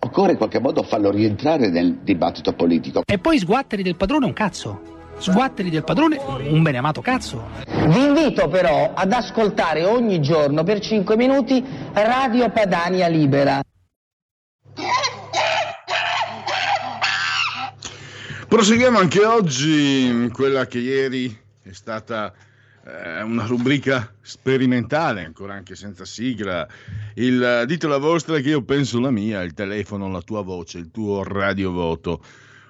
Occorre in qualche modo farlo rientrare nel dibattito politico. E poi sguatteri del padrone un cazzo. Sguatteri del padrone un beneamato cazzo. Vi invito però ad ascoltare ogni giorno per 5 minuti Radio Padania Libera. Proseguiamo anche oggi quella che ieri è stata eh, una rubrica sperimentale, ancora anche senza sigla. Il dite la vostra che io penso la mia, il telefono, la tua voce, il tuo radiovoto.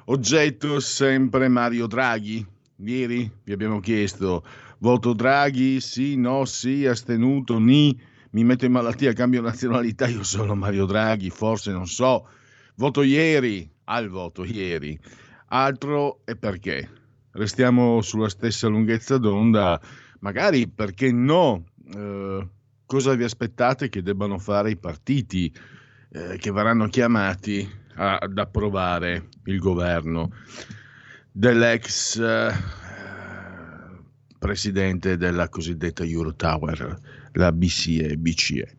Oggetto sempre Mario Draghi. Ieri vi abbiamo chiesto voto Draghi, sì, no, sì, astenuto, ni, mi metto in malattia, cambio nazionalità, io sono Mario Draghi, forse non so. Voto ieri, al voto ieri. Altro e perché? Restiamo sulla stessa lunghezza d'onda magari perché no, eh, cosa vi aspettate che debbano fare i partiti eh, che verranno chiamati a, ad approvare il governo dell'ex eh, presidente della cosiddetta Eurotower, la BCE. BCE.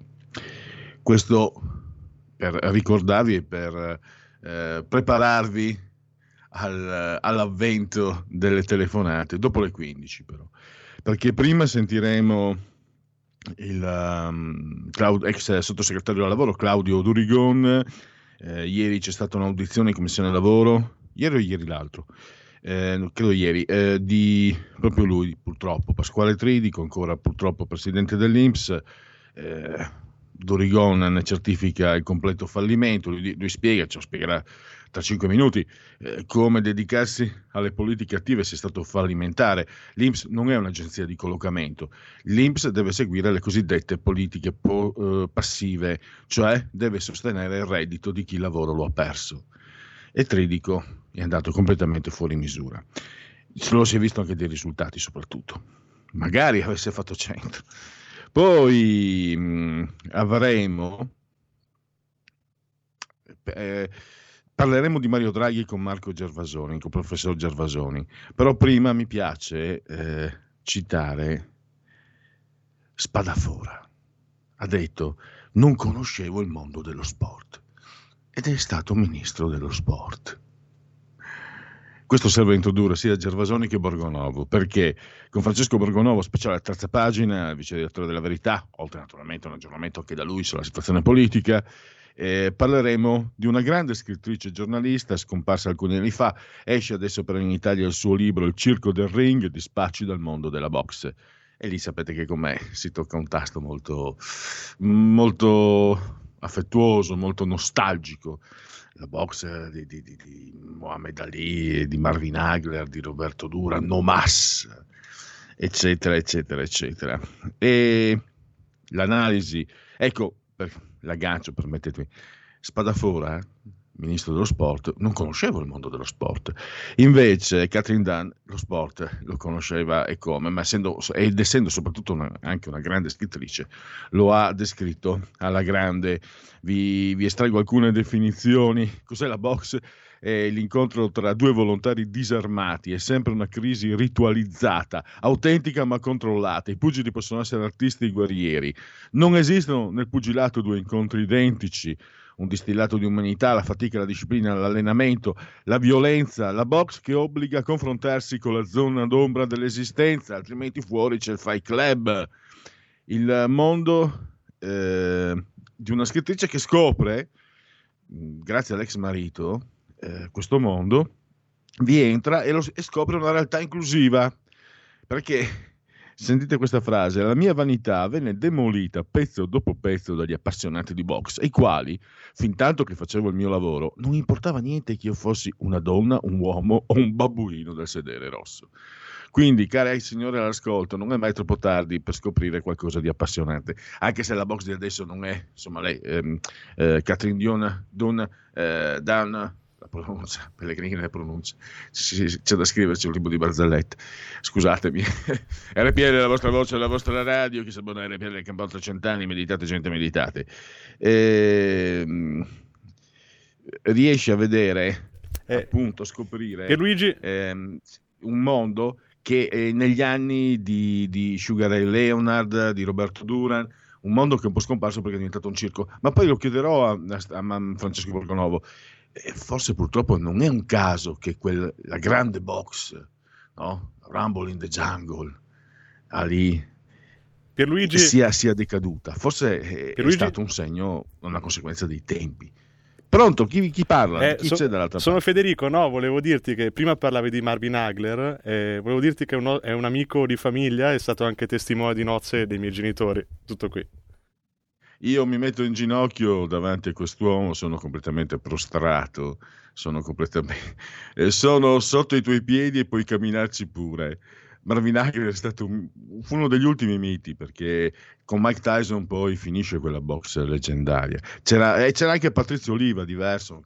Questo per ricordarvi e per eh, prepararvi al, all'avvento delle telefonate, dopo le 15 però perché prima sentiremo il um, Claud- ex sottosegretario del lavoro Claudio Durigon, eh, ieri c'è stata un'audizione in commissione lavoro, ieri o ieri l'altro, eh, credo ieri, eh, di proprio lui purtroppo, Pasquale Tridico, ancora purtroppo presidente dell'Inps, eh, Durigon ne certifica il completo fallimento, lui, lui spiega, ce lo spiegherà tra cinque minuti, eh, come dedicarsi alle politiche attive se è stato fallimentare. L'Inps non è un'agenzia di collocamento, l'Inps deve seguire le cosiddette politiche po- eh, passive, cioè deve sostenere il reddito di chi lavoro lo ha perso. E Tridico è andato completamente fuori misura. Lo si è visto anche dei risultati soprattutto. Magari avesse fatto 100. Poi mh, mm, avremo... Eh, Parleremo di Mario Draghi con Marco Gervasoni, con il professor Gervasoni, però prima mi piace eh, citare Spadafora. Ha detto, non conoscevo il mondo dello sport ed è stato ministro dello sport. Questo serve a introdurre sia Gervasoni che Borgonovo, perché con Francesco Borgonovo, speciale a terza pagina, vice direttore della Verità, oltre naturalmente a un aggiornamento anche da lui sulla situazione politica, eh, parleremo di una grande scrittrice giornalista scomparsa alcuni anni fa, esce adesso per in Italia il suo libro Il circo del ring, dispacci dal mondo della box. E lì sapete che con me si tocca un tasto molto, molto affettuoso, molto nostalgico. La box di, di, di, di Mohamed Ali, di Marvin Hagler, di Roberto Dura, No Mas, eccetera, eccetera, eccetera. E l'analisi, ecco, per, l'aggancio, permettetemi, Spadafora, eh, ministro dello sport, non conoscevo il mondo dello sport. Invece Catherine Dunn lo sport lo conosceva e come, ma essendo, ed essendo soprattutto una, anche una grande scrittrice, lo ha descritto alla grande. Vi, vi estraggo alcune definizioni. Cos'è la box? È l'incontro tra due volontari disarmati, è sempre una crisi ritualizzata, autentica ma controllata. I pugili possono essere artisti e guerrieri. Non esistono nel pugilato due incontri identici un distillato di umanità, la fatica, la disciplina, l'allenamento, la violenza, la box che obbliga a confrontarsi con la zona d'ombra dell'esistenza, altrimenti fuori c'è il Fight Club. Il mondo eh, di una scrittrice che scopre, grazie all'ex marito, eh, questo mondo, vi entra e, lo, e scopre una realtà inclusiva. Perché Sentite questa frase, la mia vanità venne demolita pezzo dopo pezzo dagli appassionati di box, ai quali, fin tanto che facevo il mio lavoro, non importava niente che io fossi una donna, un uomo o un babbuino del sedere rosso. Quindi, cari signori all'ascolto, non è mai troppo tardi per scoprire qualcosa di appassionante, anche se la box di adesso non è, insomma, lei, ehm, eh, Catherine Dion, Dun, eh, Dan, la pronuncia, Pellegrini le pronunce, c'è da scriverci un libro di barzellette, scusatemi, RPL la vostra voce, la vostra radio, chi sa buona RPL nel campo cent'anni, meditate gente, meditate. Ehm, riesci a vedere, eh, appunto, scoprire Pierluigi? Ehm, un mondo che eh, negli anni di, di Sugar Ray Leonard, di Roberto Duran, un mondo che è un po' scomparso perché è diventato un circo, ma poi lo chiederò a, a, a Francesco Borgonovo. E forse purtroppo non è un caso che quel, la grande box, no? Rumble in the Jungle, lì Pierluigi... sia, sia decaduta. Forse è, Pierluigi... è stato un segno, una conseguenza dei tempi. Pronto, chi, chi parla? Eh, chi so, c'è dall'altra sono parte? Federico, no, volevo dirti che prima parlavi di Marvin Hagler, eh, volevo dirti che uno, è un amico di famiglia, è stato anche testimone di nozze dei miei genitori, tutto qui. Io mi metto in ginocchio davanti a quest'uomo, sono completamente prostrato, sono completamente... sono sotto i tuoi piedi e puoi camminarci pure. Marvin Hagler è stato un, uno degli ultimi miti perché con Mike Tyson poi finisce quella box leggendaria. C'era, e c'era anche Patrizio Oliva, diverso,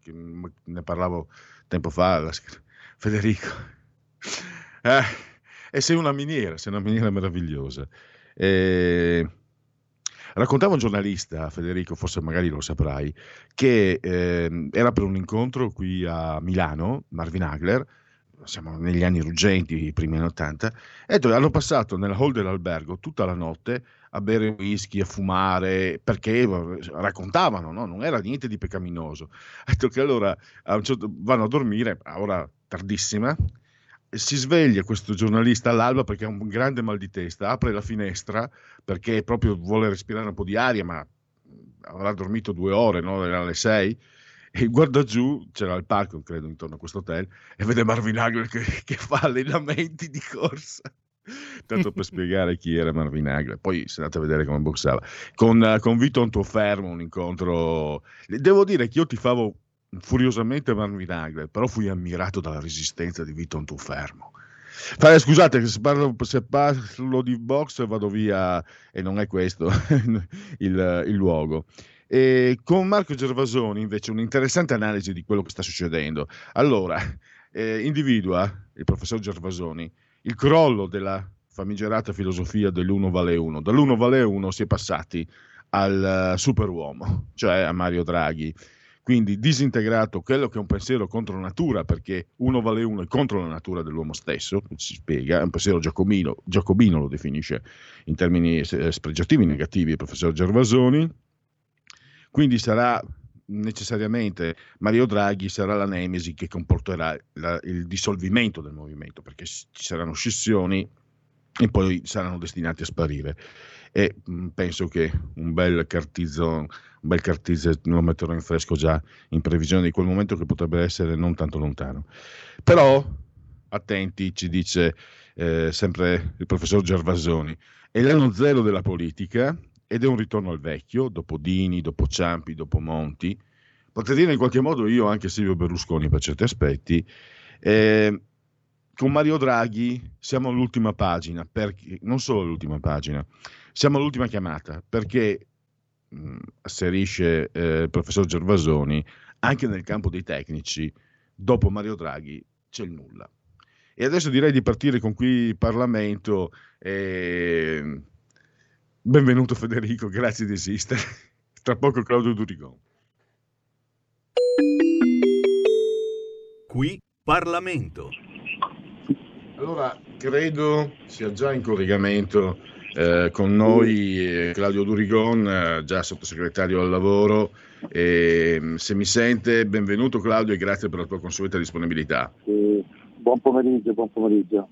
ne parlavo tempo fa, Federico. Eh, e sei una miniera, sei una miniera meravigliosa. E... Raccontava un giornalista, Federico, forse magari lo saprai, che eh, era per un incontro qui a Milano, Marvin Hagler, siamo negli anni ruggenti, i primi anni 80, e hanno passato nella hall dell'albergo tutta la notte a bere whisky, a fumare, perché raccontavano, no? non era niente di peccaminoso. Detto che allora a certo, vanno a dormire, a ora tardissima, si sveglia questo giornalista all'alba perché ha un grande mal di testa, apre la finestra perché proprio vuole respirare un po' di aria, ma avrà dormito due ore, no? erano le sei, e guarda giù, c'era il parco, credo, intorno a questo hotel, e vede Marvin Hagler che, che fa allenamenti di corsa. Tanto per spiegare chi era Marvin Hagler, poi se andate a vedere come boxava. Con, con Vito Antofermo, un incontro. Devo dire che io ti favo furiosamente Marvin Hagler, però fui ammirato dalla resistenza di Vito Antofermo. Scusate, se parlo, se parlo di box vado via e non è questo il, il luogo. E con Marco Gervasoni invece un'interessante analisi di quello che sta succedendo. Allora, eh, individua il professor Gervasoni il crollo della famigerata filosofia dell'uno vale uno. Dall'uno vale uno si è passati al uh, superuomo, cioè a Mario Draghi. Quindi disintegrato quello che è un pensiero contro natura, perché uno vale uno è contro la natura dell'uomo stesso, si spiega, è un pensiero giacobino, giacobino lo definisce in termini eh, spregiativi negativi il professor Gervasoni, quindi sarà necessariamente Mario Draghi sarà la nemesi che comporterà la, il dissolvimento del movimento, perché ci saranno scissioni e poi saranno destinati a sparire. E mm, penso che un bel cartizzo, bel cartizzo lo metterò in fresco già in previsione di quel momento che potrebbe essere non tanto lontano. Però attenti, ci dice eh, sempre il professor Gervasoni, è l'anno zero della politica ed è un ritorno al vecchio, dopo Dini, dopo Ciampi, dopo Monti. Potrei dire in qualche modo io anche Silvio Berlusconi per certi aspetti. Eh, con Mario Draghi siamo all'ultima pagina, perché, non solo all'ultima pagina, siamo all'ultima chiamata, perché mh, asserisce eh, il professor Gervasoni, anche nel campo dei tecnici, dopo Mario Draghi c'è il nulla. E adesso direi di partire con qui Parlamento. Eh, Benvenuto Federico, grazie di esistere. Tra poco Claudio Durigon. Qui Parlamento. Allora, credo sia già in collegamento eh, con noi eh, Claudio Durigon, eh, già sottosegretario al lavoro. E, mm, se mi sente, benvenuto Claudio e grazie per la tua consueta disponibilità. buon pomeriggio, buon pomeriggio.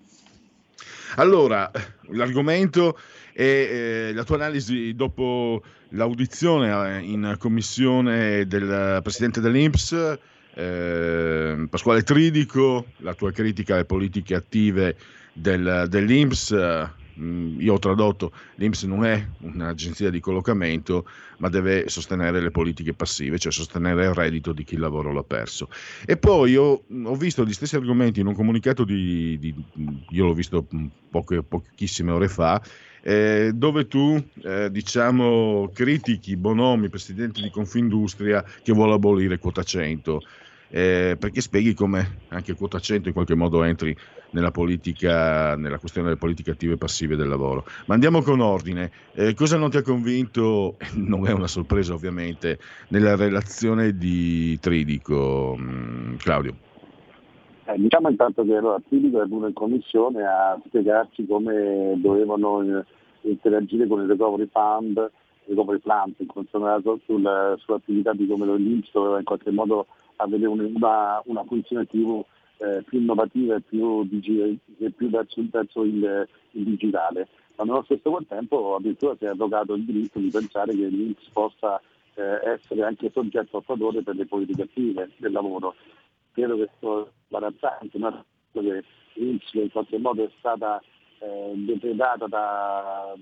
Allora, l'argomento E eh, la tua analisi dopo l'audizione eh, in commissione del presidente dell'Inps, eh, Pasquale Tridico, la tua critica alle politiche attive del, dell'Inps, io ho tradotto, l'Inps non è un'agenzia di collocamento, ma deve sostenere le politiche passive, cioè sostenere il reddito di chi il lavoro l'ha perso. E poi ho, ho visto gli stessi argomenti in un comunicato di, di io l'ho visto poche, pochissime ore fa, eh, dove tu eh, diciamo critichi Bonomi, presidente di Confindustria, che vuole abolire quota 100 eh, perché spieghi come anche quota 100 in qualche modo entri nella politica, nella questione delle politiche attive e passive del lavoro. Ma andiamo con ordine. Eh, cosa non ti ha convinto, non è una sorpresa ovviamente, nella relazione di Tridico, mm, Claudio? Eh, diciamo intanto che allora, Tridico è venuto in commissione a spiegarci come dovevano eh, interagire con il recovery fund, recovery plant, sulla, sull'attività di come l'Inps doveva in qualche modo avere una, una funzione più, eh, più, innovativa e più, digi- più verso, verso il, il, digitale. Ma nello stesso tempo addirittura si è arrogato il diritto di pensare che l'Inps possa eh, essere anche soggetto attuatore per le politiche attive del lavoro. Credo che sia imbarazzante, ma che l'Inps in qualche modo è stata eh, depredata da,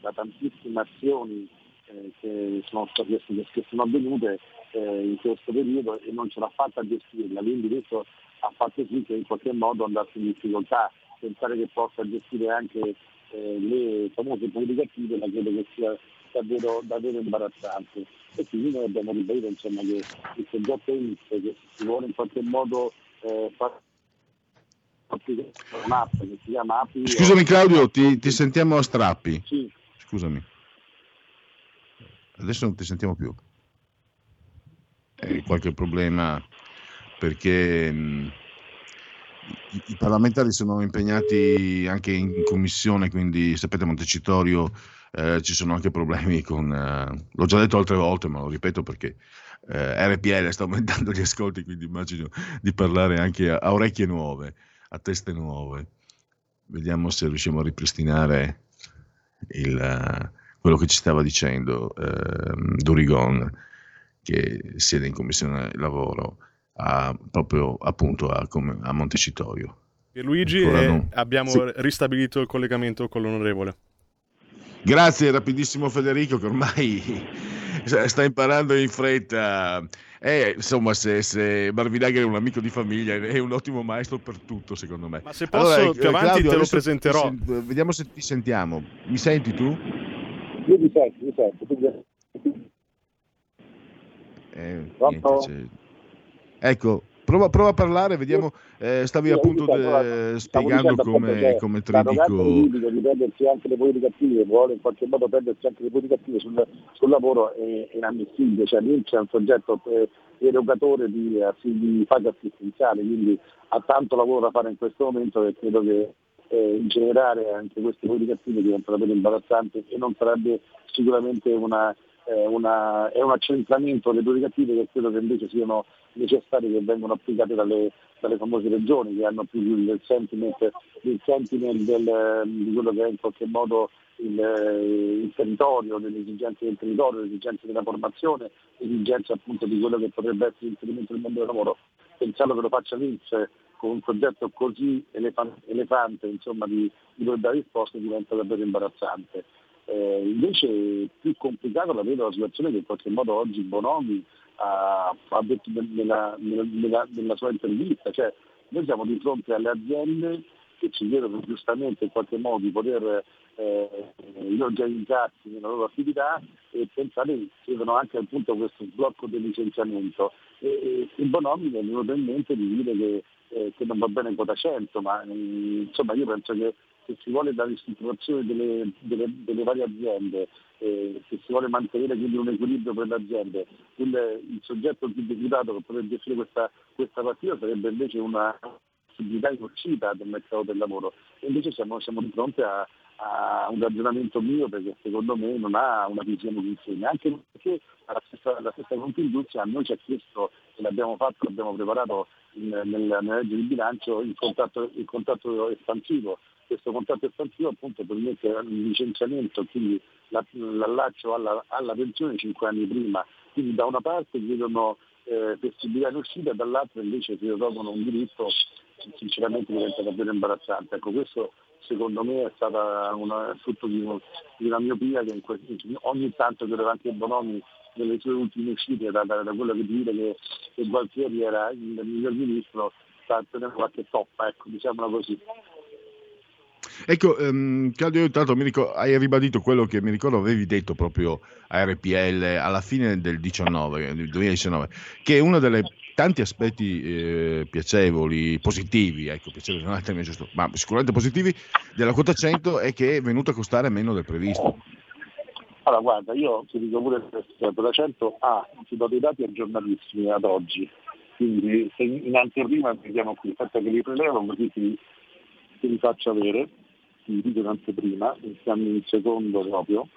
da tantissime azioni eh, che, sono, che sono avvenute eh, in questo periodo e non ce l'ha fatta a gestirla, quindi questo ha fatto sì che in qualche modo andasse in difficoltà, pensare che possa gestire anche eh, le famose politiche attive la credo che sia davvero, davvero imbarazzante. E quindi noi abbiamo ribadito insomma, che il soggetto INPS che si vuole in qualche modo eh, fare un'app che si chiama API. Scusami Claudio, ti, ti sentiamo a strappi. Sì. Scusami. Adesso non ti sentiamo più eh, qualche problema perché mh, mm, i, i, parlamentari sono impegnati anche in commissione, quindi sapete Montecitorio eh, ci sono anche problemi con... Eh, l'ho già detto altre volte, ma lo ripeto perché eh, RPL sta aumentando gli ascolti, quindi immagino di parlare anche a, a orecchie nuove, a teste nuove. Vediamo se riusciamo a ripristinare il, quello che ci stava dicendo ehm, Durigon che siede in commissione lavoro a, proprio appunto a, a Montecitorio. E Luigi eh, non... abbiamo sì. ristabilito il collegamento con l'onorevole. Grazie rapidissimo Federico che ormai sta imparando in fretta. Eh, insomma, se, se Barvinaghi è un amico di famiglia, è un ottimo maestro per tutto, secondo me. Ma se posso, allora, più avanti Claudio, te lo presenterò. Ti, vediamo se ti sentiamo. Mi senti tu? Io mi sento, mi sento. Eh, niente, ecco, prova, prova, a parlare, vediamo, eh, stavi sì, appunto de, spiegando come, come Tridico... di prendersi anche le politiche attive, vuole in qualche modo prendersi anche le politiche attive sul, sul lavoro è inammissibile, cioè l'Inps è un soggetto eh, erogatore di, di fase assistenziale, quindi ha tanto lavoro da fare in questo momento che credo che eh, generare anche queste politiche attive diventa davvero imbarazzante e non sarebbe sicuramente una una, è un accentramento delle prerogative che credo che invece siano necessarie che vengono applicate dalle, dalle famose regioni che hanno più il sentiment, il sentiment del, di quello che è in qualche modo il, il, territorio, le esigenze del territorio, le esigenze della formazione, le esigenze appunto di quello che potrebbe essere l'inserimento nel mondo del lavoro. Pensando che lo faccia l'Inps con un progetto così elefante, elefante insomma, di, di dare risposte diventa davvero imbarazzante. Eh, invece più complicato la vedo la situazione che in qualche modo oggi Bonomi ha, ha detto nella, nella, nella, sua intervista, cioè noi siamo di fronte alle aziende che ci chiedono giustamente in qualche modo di poter eh, riorganizzarsi nella loro attività e pensare che chiedono anche appunto questo sblocco del licenziamento. E, e Bonomi mi è venuto in mente di dire che, eh, che non va bene quota 100, ma eh, insomma io penso che se si vuole la ristrutturazione delle, delle, delle varie aziende, eh, se si vuole mantenere quindi un equilibrio per le aziende, il, il soggetto più deputato che potrebbe gestire questa, questa partita sarebbe invece una possibilità in uscita del mercato del lavoro. E invece siamo, siamo di fronte a, a un ragionamento mio perché secondo me non ha una visione di insieme, anche perché la stessa, la stessa Confindustria a noi ci ha chiesto e l'abbiamo fatto, l'abbiamo preparato nel, nella legge di bilancio il contratto espansivo questo contratto espansivo appunto permette il licenziamento, quindi l'allaccio alla, alla pensione 5 anni prima. Quindi da una parte chiedono eh, flessibilità in uscita, dall'altra invece si ritolgono un diritto sinceramente diventa davvero imbarazzante. Ecco, questo secondo me è stata una, frutto di, di, una miopia che questi, ogni tanto credo anche Bonomi nelle sue ultime uscite da, da, da quello che dire che, che Gualtieri era il miglior ministro sta tenendo qualche toppa, ecco, diciamola così. Ecco, um, Claudio, tanto ricordo, hai ribadito quello che mi ricordo avevi detto proprio a RPL alla fine del 19, 2019, che uno dei tanti aspetti eh, piacevoli, positivi, ecco, piacevoli non è il termine giusto, ma sicuramente positivi, della quota 100 è che è venuta a costare meno del previsto. Allora, guarda, io ti dico pure questo, quota 100 ha, ti do dei dati aggiornatissimi ad oggi, quindi se in anteprima vediamo qui, aspetta che li prelevo così ti li faccio avere ti dico in anteprima, siamo in secondo proprio.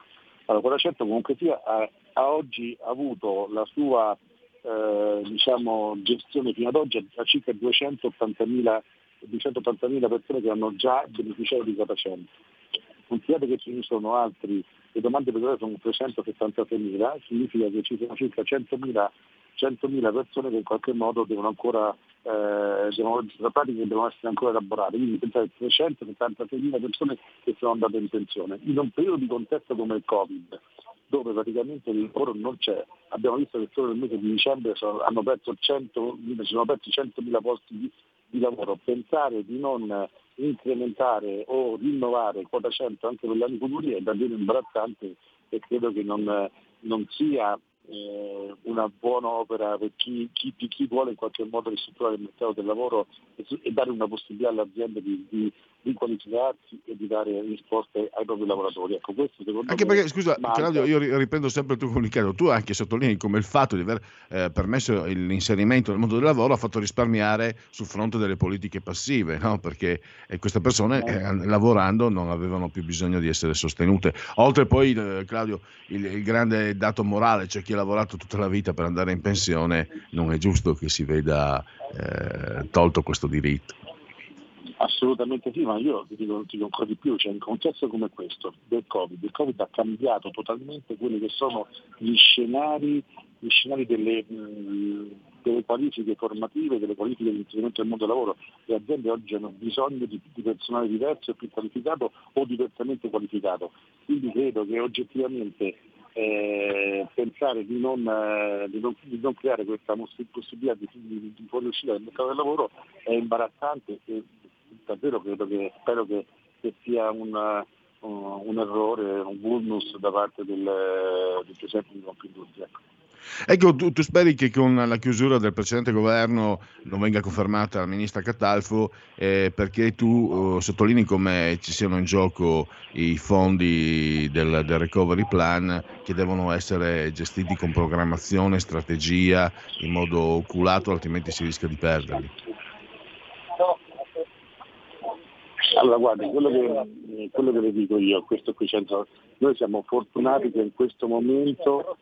Allora, quella certo comunque sia ha, ha oggi avuto la sua eh, diciamo, gestione fino ad oggi a circa 280.000, 280.000 persone che hanno già beneficiato di 100. Considerate che ne sono altri, le domande per ora sono 376.000, significa che ci sono circa 100.000 100.000 persone che in qualche modo devono ancora eh, devono, pratiche devono essere ancora elaborate, quindi pensate 376.000 persone che sono andate in pensione. In un periodo di contesto come il Covid, dove praticamente il lavoro non c'è, abbiamo visto che solo nel mese di dicembre sono, hanno perso 100, sono persi 100.000 posti di, di lavoro, pensare di non incrementare o rinnovare quota 100 anche per gli anni futuri è davvero imbarazzante e credo che non, non sia eh, una buona opera per chi, chi, chi, vuole in qualche modo ristrutturare il mercato del lavoro e, e dare una possibilità alle aziende di, di, di, qualificarsi e di dare risposte ai propri lavoratori. Ecco, questo secondo anche me perché, scusa, manca... Claudio, io riprendo sempre il tuo comunicato, tu anche sottolinei come il fatto di aver eh, permesso l'inserimento nel mondo del lavoro ha fatto risparmiare sul fronte delle politiche passive, no? perché eh, queste persone eh, lavorando non avevano più bisogno di essere sostenute. Oltre poi, eh, Claudio, il, il grande dato morale, cioè chi lavorato tutta la vita per andare in pensione, non è giusto che si veda eh, tolto questo diritto. Assolutamente sì, ma io ti dico, ti dico ancora di più, cioè un contesto come questo del Covid, il Covid ha cambiato totalmente quelli che sono gli scenari, gli scenari delle, delle, qualifiche formative, delle qualifiche di inserimento nel mondo del lavoro. Le aziende oggi hanno bisogno di, di personale diverso e più qualificato o diversamente qualificato. Quindi credo che oggettivamente eh, pensare di non, eh, di, non, di non, creare questa possibilità di, di, di fuoriuscita dal mercato del lavoro è imbarazzante e davvero credo che, spero che, che sia un, un, un, errore, un bonus da parte del, del Presidente di Confindustria. Ecco. Tu, tu, speri che con la chiusura del precedente governo non venga confermata la ministra Catalfo eh, perché tu uh, sottolinei come ci siano in gioco i fondi del, del, recovery plan che devono essere gestiti con programmazione, strategia, in modo oculato, altrimenti si rischia di perderli. Allora guardi, quello che, quello che le dico io, questo qui, noi siamo fortunati che in questo momento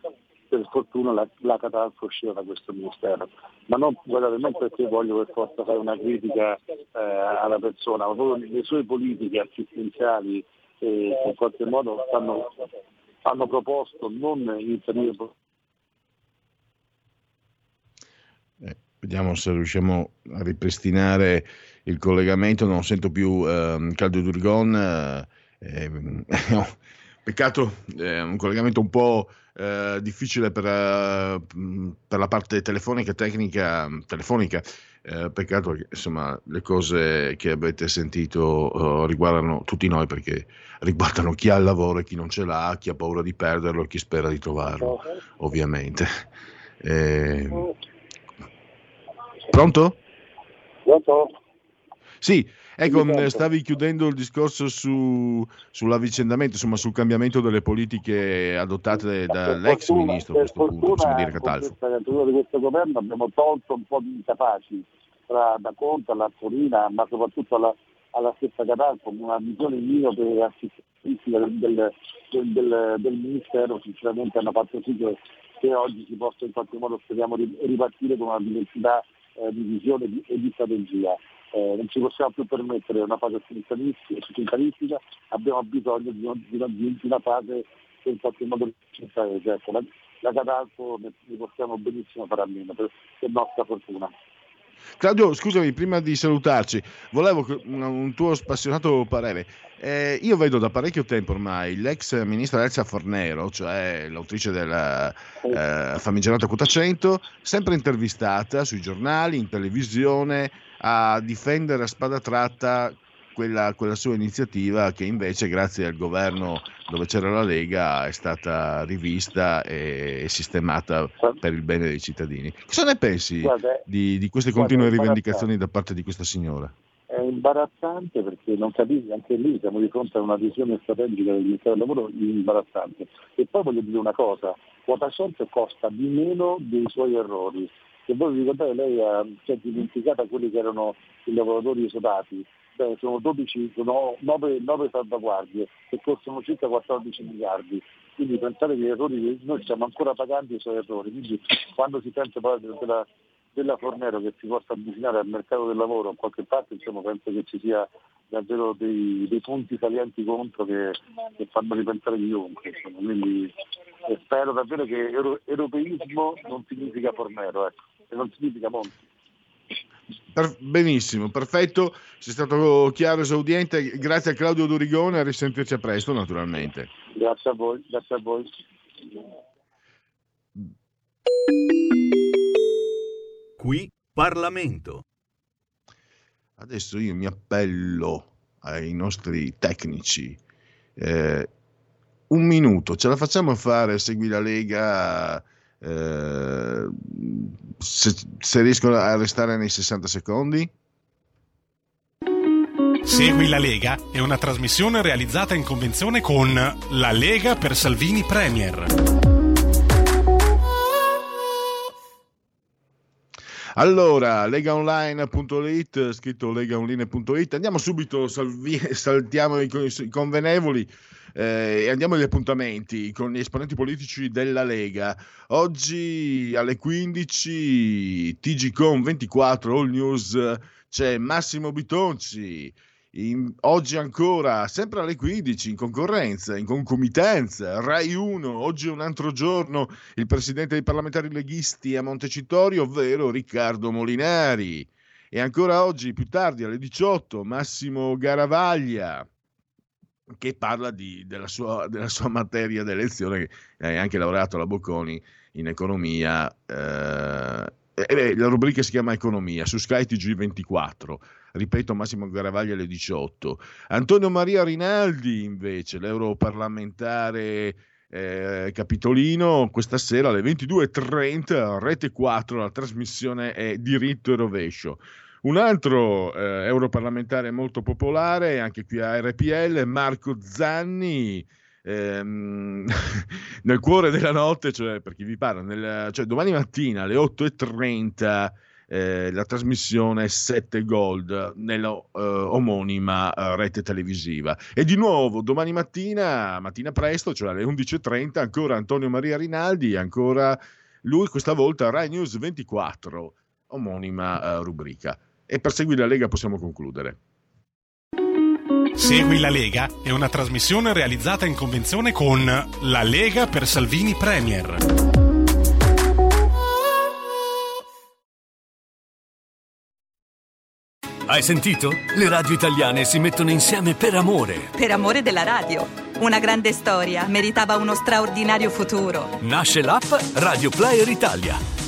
per fortuna la, la Catalfo usciva da questo ministero. Ma non, guardate, non perché voglio per forza fare una critica eh, alla persona, ma proprio le sue politiche assistenziali eh, in qualche modo hanno, hanno proposto non inserire eh, Vediamo se riusciamo a ripristinare il collegamento. Non sento più eh, Claudio Durgon. Eh, eh no, peccato, è un collegamento un po' eh, difficile per, eh, per, la parte telefonica, tecnica, telefonica. Eh, peccato che insomma le cose che avete sentito uh, riguardano tutti noi perché riguardano chi ha il lavoro e chi non ce l'ha, chi ha paura di perderlo e chi spera di trovarlo, ovviamente. Eh... Pronto? Pronto? Sì, Ecco, stavi chiudendo il discorso su, sull'avvicendamento, insomma, sul cambiamento delle politiche adottate dall'ex fortuna, ministro a questo punto, possiamo dire Catalfo. Per fortuna di questo governo abbiamo tolto un po' di incapaci tra da Conte all'Arpolina, ma soprattutto alla, alla stessa Catalfo, una visione miope e assistentistica del, del, del, del, Ministero sinceramente hanno fatto sì che, che, oggi si possa in qualche modo speriamo ripartire con una diversità eh, di visione e di strategia eh, non ci possiamo più permettere una fase sindicalistica, abbiamo bisogno di, una, di una fase che in qualche modo ci paese. Ecco, la, la Catalfo ne possiamo benissimo fare a meno, per, per nostra fortuna. Claudio, scusami, prima di salutarci, volevo un tuo spassionato parere. Eh, io vedo da parecchio tempo ormai l'ex ministra Elsa Fornero, cioè l'autrice della eh, famigerata Quota 100, sempre intervistata sui giornali, in televisione, a difendere a spada tratta quella, quella, sua iniziativa che invece grazie al governo dove c'era la Lega è stata rivista e, sistemata per il bene dei cittadini. Cosa ne pensi di, di, queste continue rivendicazioni da parte di questa signora? È imbarazzante perché non capisci, anche lì siamo di fronte a una visione strategica del Ministero del Lavoro imbarazzante. E poi voglio dire una cosa, quota costa di meno dei suoi errori se voi vi ricordate lei ha cioè, dimenticata quelli che erano i lavoratori esodati, Beh, sono 12, sono 9, 9 salvaguardie che costano circa 14 miliardi. Quindi pensate che gli errori, noi stiamo ancora pagando i suoi errori, quindi quando si sente parlare della, della Fornero che si possa avvicinare al mercato del lavoro in qualche parte, insomma, penso che ci sia davvero dei, dei punti salienti contro che, che fanno ripensare chiunque. Insomma. Quindi eh, spero davvero che europeismo non significa Fornero. Ecco non significa monti. Per, benissimo, perfetto, sei stato chiaro esaudiente. Grazie a Claudio Durigone, a risentirci a presto naturalmente. Grazie a voi, grazie a voi. Qui Parlamento. Adesso io mi appello ai nostri tecnici. Eh, un minuto, ce la facciamo fare, segui la Lega eh, se, se riescono a restare nei 60 secondi. Segui la Lega è una trasmissione realizzata in convenzione con La Lega per Salvini Premier. Allora, legaonline.it, scritto legaonline.it, andiamo subito, salvi- saltiamo i convenevoli eh, e andiamo agli appuntamenti con gli esponenti politici della Lega. Oggi alle 15 TGCOM 24 All News c'è Massimo Bitonci. In, oggi ancora, sempre alle 15, in concorrenza, in concomitanza, Rai 1, oggi è un altro giorno, il presidente dei parlamentari leghisti a Montecitorio, ovvero Riccardo Molinari. E ancora oggi, più tardi, alle 18, Massimo Garavaglia che parla di, della, sua, della, sua, materia di elezione, hai anche lavorato alla Bocconi in economia. Eh, eh, la rubrica si chiama Economia su Sky TG24. Ripeto, Massimo Garavaglia alle 18. Antonio Maria Rinaldi, invece, l'europarlamentare eh, capitolino, questa sera alle 22.30, rete 4, la trasmissione è Diritto e Rovescio. Un altro eh, europarlamentare molto popolare, anche qui a RPL, Marco Zanni. Ehm, nel cuore della notte, cioè per chi vi parla, nel, cioè domani mattina alle 8.30 eh, la trasmissione 7 Gold nella eh, omonima eh, rete televisiva. E di nuovo domani mattina, mattina presto, cioè alle 11.30, ancora Antonio Maria Rinaldi, ancora lui questa volta Rai News 24, omonima eh, rubrica e per Segui la Lega possiamo concludere. Segui la Lega è una trasmissione realizzata in convenzione con La Lega per Salvini Premier. Hai sentito? Le radio italiane si mettono insieme per amore. Per amore della radio. Una grande storia meritava uno straordinario futuro. Nasce l'app Radio Player Italia.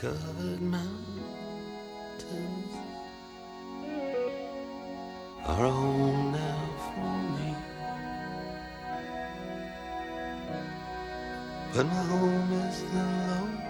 covered mountains are home now for me. But my home is the lonely.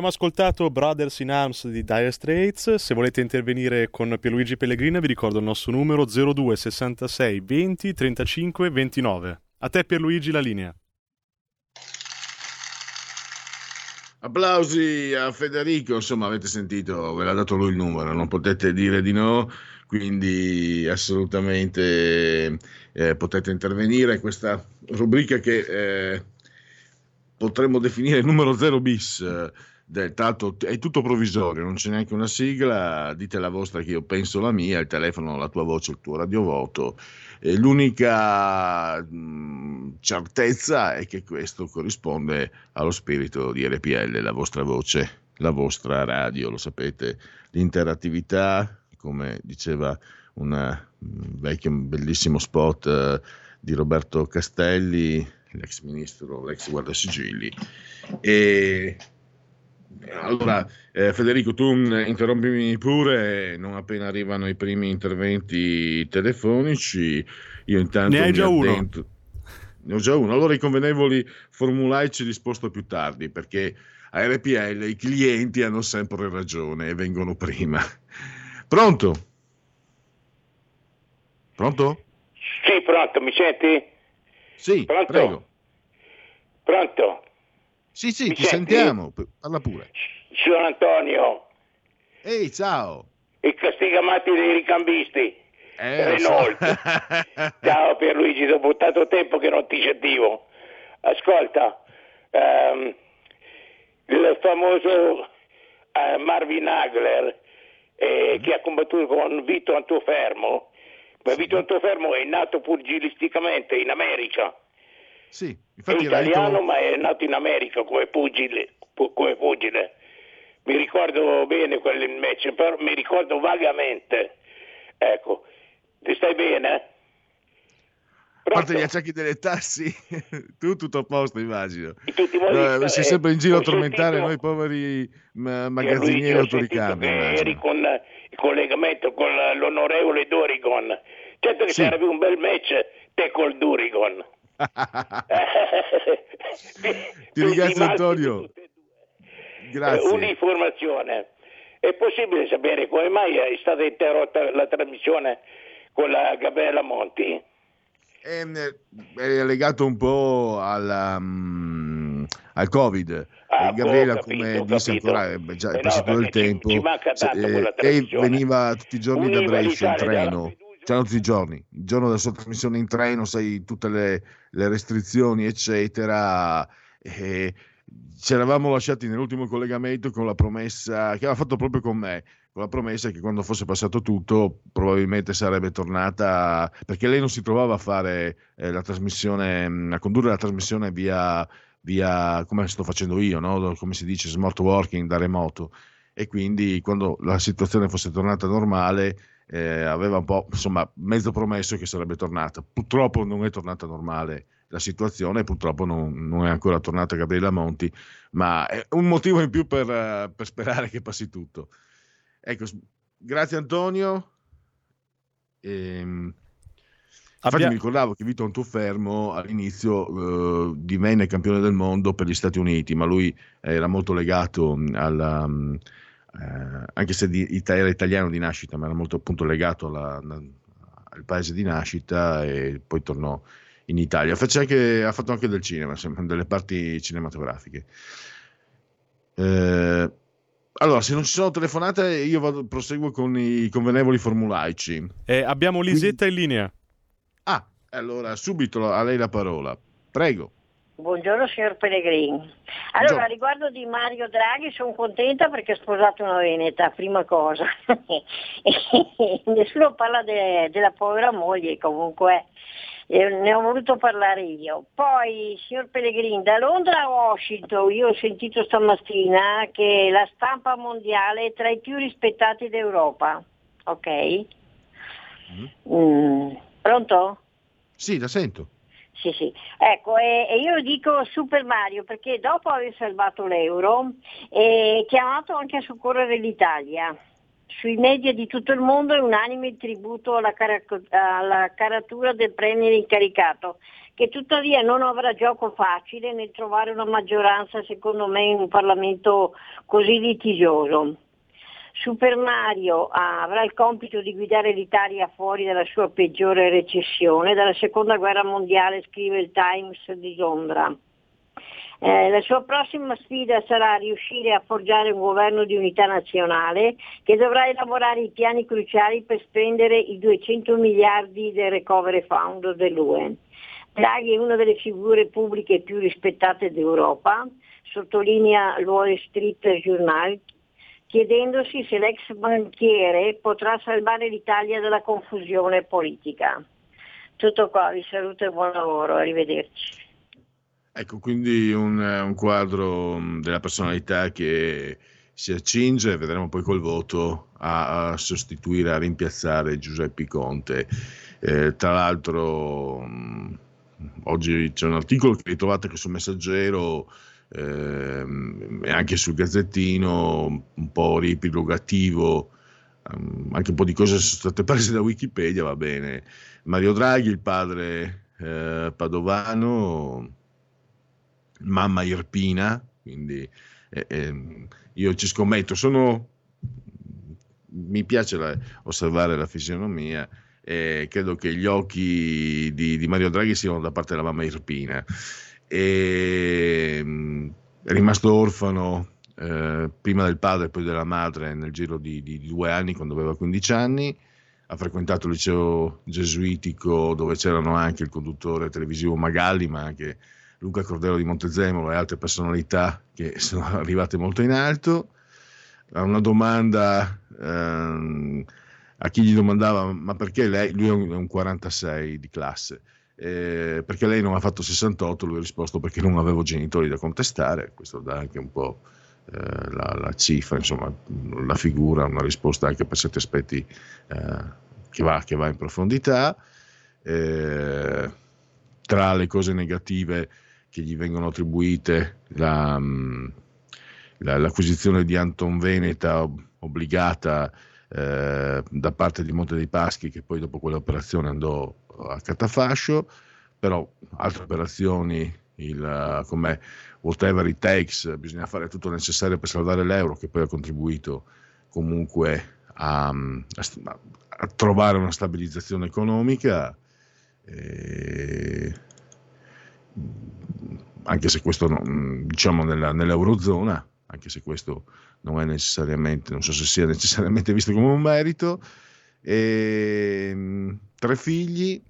Abbiamo ascoltato Brothers in Arms di Dire Straits. Se volete intervenire con Pierluigi Pellegrina, vi ricordo il nostro numero 02 66 20 35 29. A te, Pierluigi, la linea. Applausi a Federico, insomma avete sentito, ve l'ha dato lui il numero, non potete dire di no, quindi assolutamente eh, potete intervenire. Questa rubrica che eh, potremmo definire numero 0 bis, eh, tanto è tutto provvisorio, non c'è neanche una sigla, dite la vostra che io penso la mia, il telefono, la tua voce, il tuo radiovoto. E l'unica mh, certezza è che questo corrisponde allo spirito di RPL, la vostra voce, la vostra radio, lo sapete, l'interattività, come diceva un vecchio bellissimo spot eh, di Roberto Castelli, l'ex ministro, l'ex guardasigilli. E allora, eh, Federico, tu mh, interrompimi pure, non appena arrivano i primi interventi telefonici, io intanto... Ne hai già uno? addentro- Ne ho già uno. Allora i convenevoli formulaici ci risposto più tardi, perché a RPL i clienti hanno sempre ragione e vengono prima. Pronto? Pronto? Sì, pronto, mi senti? Sì, Pronto? prego. Pronto? Sì, sì, Mi ti senti? sentiamo. Parla pure. Sono Antonio, Ehi, ciao. il castigamati dei ricambisti. Eh, lo so. Renault. Ciao Pierluigi, dopo tanto tempo che non ti sentivo. Ascolta, ehm, il famoso eh, Marvin Hagler eh, Mm. che ha combattuto con Vito Antofermo, ma Vito Antofermo è nato pugilisticamente in America. Sì, È infatti era italiano ma è nato in America come pugile, pu- come pugile. Mi ricordo bene quel match, però mi ricordo vagamente. Ecco, ti stai bene? A parte gli acciacchi delle tassi, tu tutto a posto immagino. No, sei eh, sempre in giro a tormentare noi poveri ma- magazzinieri immagino. eri con il collegamento con l'onorevole Dorigon. Certo che Sì. sarebbe un bel match te col Durigon. Ti ringrazio Antonio. Eh, Grazie. Un'informazione. È possibile sapere come mai è stata interrotta la trasmissione con la Gabriella Monti? Ehm, È legato un po' alla, mm, al Covid. Ah, Eh, Gabriela, ho capito, come disse ancora, eh, già Eh è no, passato del perché ci- tempo. ci tanto eh, lei veniva tutti i giorni da Brescia in treno. C'erano tutti i giorni, il giorno della sua trasmissione in treno, sai, tutte le, le restrizioni, eccetera. E ci eravamo lasciati nell'ultimo collegamento con la promessa che aveva fatto proprio con me, con la promessa che quando fosse passato tutto probabilmente sarebbe tornata, perché lei non si trovava a fare eh, la trasmissione, mh, a condurre la trasmissione via, via come sto facendo io, no? come si dice, smart working da remoto. E quindi quando la situazione fosse tornata normale, eh, aveva un po', insomma, mezzo promesso che sarebbe tornata. Purtroppo non è tornata normale la situazione, purtroppo non, non è ancora tornata Gabriella Monti, ma è un motivo in più per, eh, per sperare che passi tutto. Ecco, grazie Antonio. Ehm, Infatti Abbia- mi ricordavo che Vito Antufermo all'inizio eh, divenne campione del mondo per gli Stati Uniti, ma lui era molto legato mh, alla, mh, eh, anche se di- ita- era italiano di nascita, ma era molto appunto legato alla- al paese di nascita e poi tornò in Italia. Fece anche- ha fatto anche del cinema, delle parti cinematografiche. Eh, allora, se non ci sono telefonate, io vado- proseguo con i convenevoli formulaici. Eh, abbiamo Lisetta in linea. Ah, allora subito a lei la parola. Prego. Buongiorno signor Pellegrini. Allora, Buongiorno. riguardo di Mario Draghi sono contenta perché ha sposato una veneta, prima cosa. Nessuno parla de- della povera moglie, comunque eh, ne ho voluto parlare io. Poi, signor Pellegrini, da Londra a Washington io ho sentito stamattina che la stampa mondiale è tra i più rispettati d'Europa. Ok? Mm, Pronto? Sì, la sento. Sì, sì. Ecco, e, e io dico Super Mario perché dopo aver salvato l'euro è chiamato anche a soccorrere l'Italia. Sui media di tutto il mondo è unanime il tributo alla, carac- alla caratura del premier incaricato, che tuttavia non avrà gioco facile nel trovare una maggioranza, secondo me, in un Parlamento così litigioso. Super Mario avrà il compito di guidare l'Italia fuori dalla sua peggiore recessione. Dalla seconda guerra mondiale scrive il Times di Londra. Eh, la sua prossima sfida sarà riuscire a forgiare un governo di unità nazionale che dovrà elaborare i piani cruciali per spendere i 200 miliardi del Recovery Fund dell'UE. Draghi è una delle figure pubbliche più rispettate d'Europa, sottolinea il Wall Street Journal, chiedendosi se l'ex banchiere potrà salvare l'Italia dalla confusione politica. Tutto qua, vi saluto e buon lavoro, arrivederci. Ecco, quindi un, eh, un quadro mh, della personalità che si accinge, vedremo poi col voto, a, a sostituire, a rimpiazzare Giuseppe Conte. Eh, tra l'altro, mh, oggi c'è un articolo che ritrovate anche sul Messaggero ehm, e anche sul Gazzettino, un po' riepilogativo, ehm, anche un po' di cose sono state prese da Wikipedia, va bene. Mario Draghi, il padre eh, padovano, mamma Irpina, quindi eh, ehm, io ci scommetto, sono, mi piace la- osservare la fisionomia e credo che gli occhi di, di Mario Draghi siano da parte della mamma Irpina. E, mh, è rimasto orfano eh, prima del padre e poi della madre nel giro di, di due anni quando aveva 15 anni. Ha frequentato il liceo gesuitico dove c'erano anche il conduttore televisivo Magalli, ma anche Luca Cordero di Montezemolo e altre personalità che sono arrivate molto in alto. A una domanda ehm, a chi gli domandava ma perché lei, lui è un 46 di classe, eh, perché lei non ha fatto 68, lui ha risposto perché non avevo genitori da contestare, questo dà anche un po' eh, la, la cifra, insomma la figura, una risposta anche per certi aspetti eh, che, va, che va in profondità. Eh, tra le cose negative che gli vengono attribuite la, la, l'acquisizione di Anton Veneta obbligata eh, da parte di Monte dei Paschi che poi dopo quell'operazione andò a catafascio, però altre operazioni il, come whatever it takes, bisogna fare tutto il necessario per salvare l'euro che poi ha contribuito comunque a, a, a trovare una stabilizzazione economica. E, anche se questo diciamo nella, nell'eurozona, anche se questo non è necessariamente, non so se sia necessariamente visto come un merito. E, tre figli,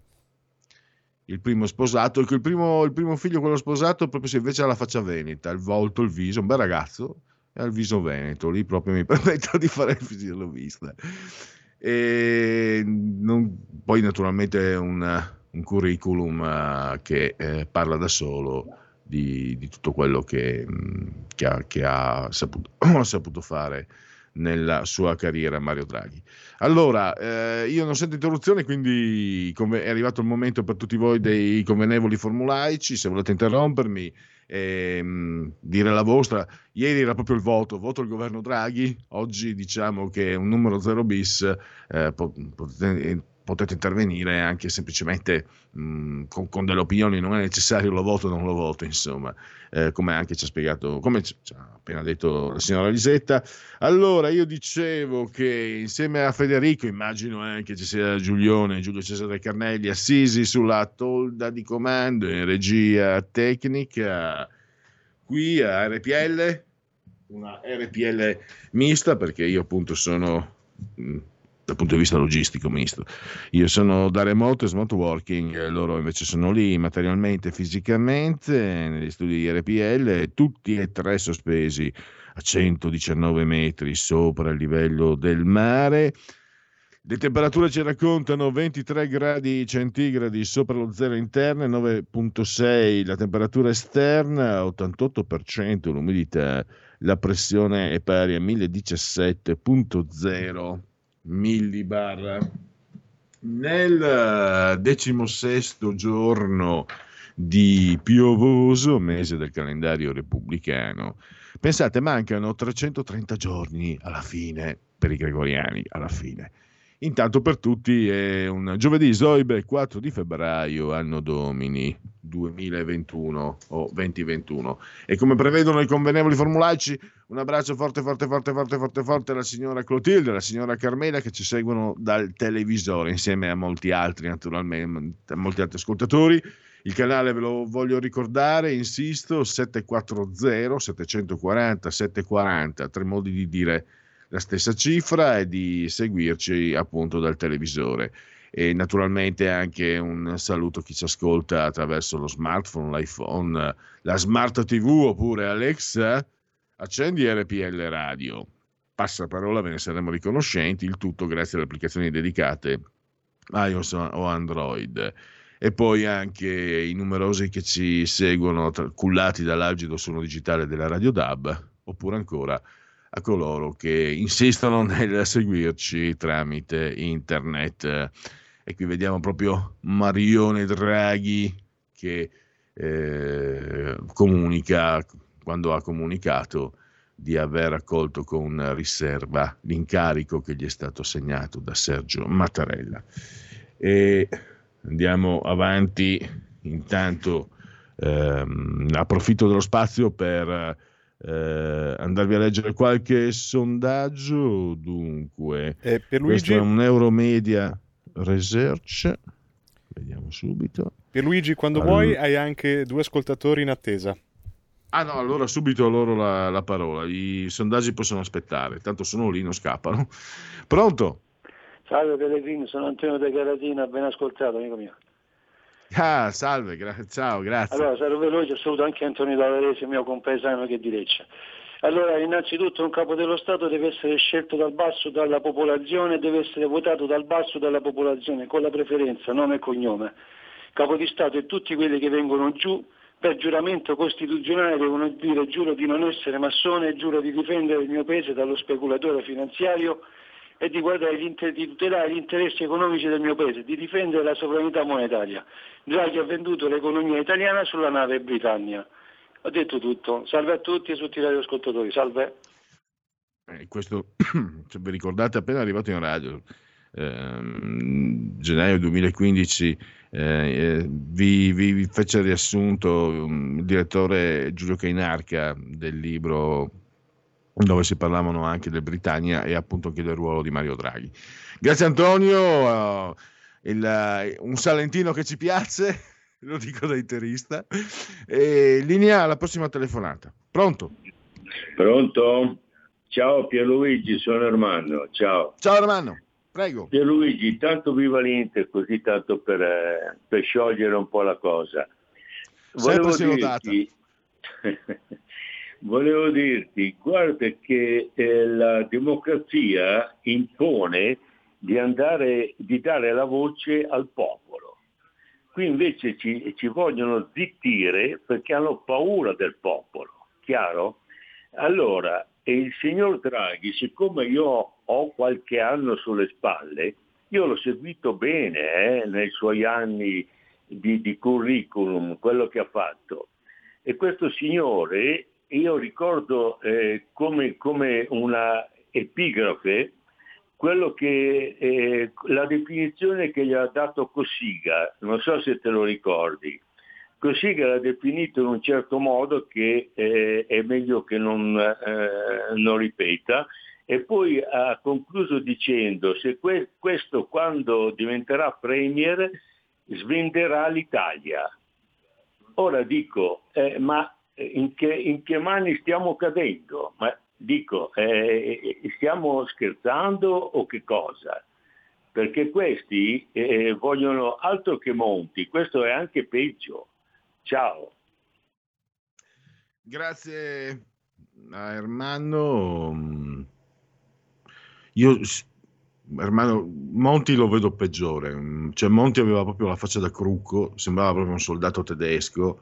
il primo sposato, il primo, il primo figlio, quello sposato, proprio se invece ha la faccia veneta, il volto, il viso, un bel ragazzo, e ha il viso veneto, lì proprio mi permetto di fare il fisionomista. E non, poi naturalmente un, un curriculum uh, che eh, parla da solo di, di tutto quello che, mm, che, ha, che ha, saputo, ha, saputo, fare nella sua carriera Mario Draghi. Allora, eh, io non sento interruzioni, quindi è arrivato il momento per tutti voi dei convenevoli formulaici, se volete interrompermi, ehm, dire la vostra. Ieri era proprio il voto, voto il governo Draghi, oggi diciamo che è un numero 0 bis, eh, potete potete intervenire anche semplicemente mh, con, con, delle opinioni, non è necessario lo voto o non lo voto, insomma, eh, come anche ci ha spiegato, come ci ha appena detto la signora Lisetta. Allora, io dicevo che insieme a Federico, immagino anche ci sia Giulione, Giulio Cesare Carnelli, assisi sulla tolda di comando in regia tecnica, qui a RPL, una RPL mista, perché io appunto sono... Mh, dal punto di vista logistico, ministro. Io sono da remoto e smart working, loro invece sono lì materialmente e fisicamente negli studi di RPL, tutti e tre sospesi a 119 metri sopra il livello del mare. Le temperature ci raccontano 23 gradi centigradi sopra lo zero interno, 9.6 la temperatura esterna, 88% l'umidità, la pressione è pari a 1017.0 millibar. Nel decimosesto giorno di piovoso mese del calendario repubblicano, pensate, mancano 330 giorni alla fine per i gregoriani, alla fine. Intanto per tutti è un giovedì Zoibe 4 di febbraio, anno domini 2021 o 2021. E come prevedono i convenevoli formulaici, un abbraccio forte, forte, forte, forte, forte, forte alla signora Clotilde, alla signora Carmela che ci seguono dal televisore insieme a molti altri, naturalmente, a molti altri ascoltatori. Il canale ve lo voglio ricordare, insisto, 740 740 740, tre modi di dire la stessa cifra e di seguirci appunto dal televisore. E naturalmente anche un saluto a chi ci ascolta attraverso lo smartphone, l'iPhone, la smart TV oppure Alexa, accendi RPL Radio. Passa parola, ve ne saremo riconoscenti, il tutto grazie alle applicazioni dedicate iOS o Android. E poi anche i numerosi che ci seguono cullati dall'algido suono digitale della Radio DAB, oppure ancora a coloro che insistono nel seguirci tramite internet. E qui vediamo proprio Marione Draghi che eh, comunica, quando ha comunicato di aver accolto con riserva l'incarico che gli è stato assegnato da Sergio Mattarella. E andiamo avanti, intanto ehm, approfitto dello spazio per eh, andarvi a leggere qualche sondaggio. Dunque, eh, per questo è un Euromedia Research. Vediamo subito. Pierluigi, quando allora... vuoi, hai anche due ascoltatori in attesa. Ah no, allora subito a loro la, la, parola. I sondaggi possono aspettare, tanto sono lì, non scappano. Pronto? Salve Pellegrino, sono Antonio De Caratina, ben ascoltato amico mio. Ah, salve, gra- ciao, grazie. Allora, sarò veloce, saluto anche Antonio Davarese, mio compaesano che è di Lecce. Allora, innanzitutto un capo dello Stato deve essere scelto dal basso dalla popolazione, deve essere votato dal basso dalla popolazione, con la preferenza, nome e cognome. Capo di Stato e tutti quelli che vengono giù per giuramento costituzionale devono dire giuro di non essere massone, giuro di difendere il mio paese dallo speculatore finanziario è di, inter- di tutelare gli interessi economici del mio paese, di difendere la sovranità monetaria. Draghi ha venduto l'economia italiana sulla nave Britannia. Ho detto tutto. Salve a tutti e a tutti i radioascoltatori. Salve. Eh, questo, se vi ricordate, appena arrivato in radio, ehm, gennaio 2015, eh, vi, vi, vi fece riassunto um, il direttore Giulio Cainarca del libro dove si parlavano anche del Britannia e appunto anche del ruolo di Mario Draghi. Grazie Antonio, uh, il, uh, un salentino che ci piace, lo dico da interista. E linea alla prossima telefonata. Pronto? Pronto? Ciao Pierluigi, sono Armando. Ciao. Ciao Armando, prego. Pierluigi, tanto viva l'Inter, così tanto per, eh, per sciogliere un po' la cosa. Volevo dirti, volevo dirti, guarda che eh, la democrazia impone di, andare, di dare la voce al popolo. Qui invece ci, ci vogliono zittire perché hanno paura del popolo, chiaro? Allora, il signor Draghi, siccome io ho qualche anno sulle spalle, io l'ho seguito bene eh, nei suoi anni di, di curriculum, quello che ha fatto. E questo signore io ricordo eh, come, come, una epigrafe quello che eh, la definizione che gli ha dato Cossiga, non so se te lo ricordi. Cossiga l'ha definito in un certo modo che eh, è meglio che non, eh, non, ripeta e poi ha concluso dicendo se que- questo quando diventerà premier svenderà l'Italia. Ora dico, eh, ma in che, in che, mani stiamo cadendo? Ma dico, eh, stiamo scherzando o che cosa? Perché questi eh, vogliono altro che Monti, questo è anche peggio. Ciao. Grazie a Ermanno. Io Ermanno, Monti lo vedo peggiore, cioè Monti aveva proprio la faccia da crucco, sembrava proprio un soldato tedesco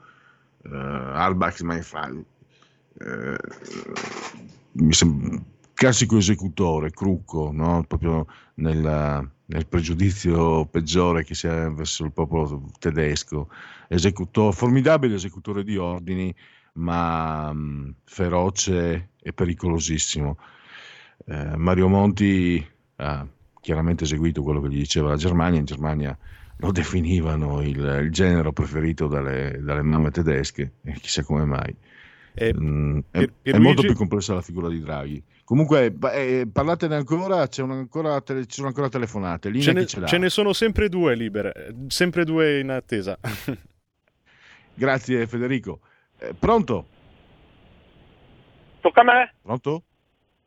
uh, Albach Mainfrage, uh, mi sembra classico esecutore, crucco, no? proprio nella, nel pregiudizio peggiore che si ha verso il popolo tedesco, esecutore, formidabile esecutore di ordini, ma mh, feroce e pericolosissimo. Eh, Mario Monti ha chiaramente eseguito quello che gli diceva la Germania, in Germania lo definivano il, il genero preferito dalle, dalle, mamme tedesche, e chissà come mai. Eh, mm, è, per, per è molto più complessa la figura di Draghi. Comunque, eh, parlatene ancora, c'è ancora, tele, ci sono ancora telefonate. Ce ne, ce, ce ne, sono sempre due libere, sempre due in attesa. Grazie Federico. Eh, pronto? Tocca a me? Pronto?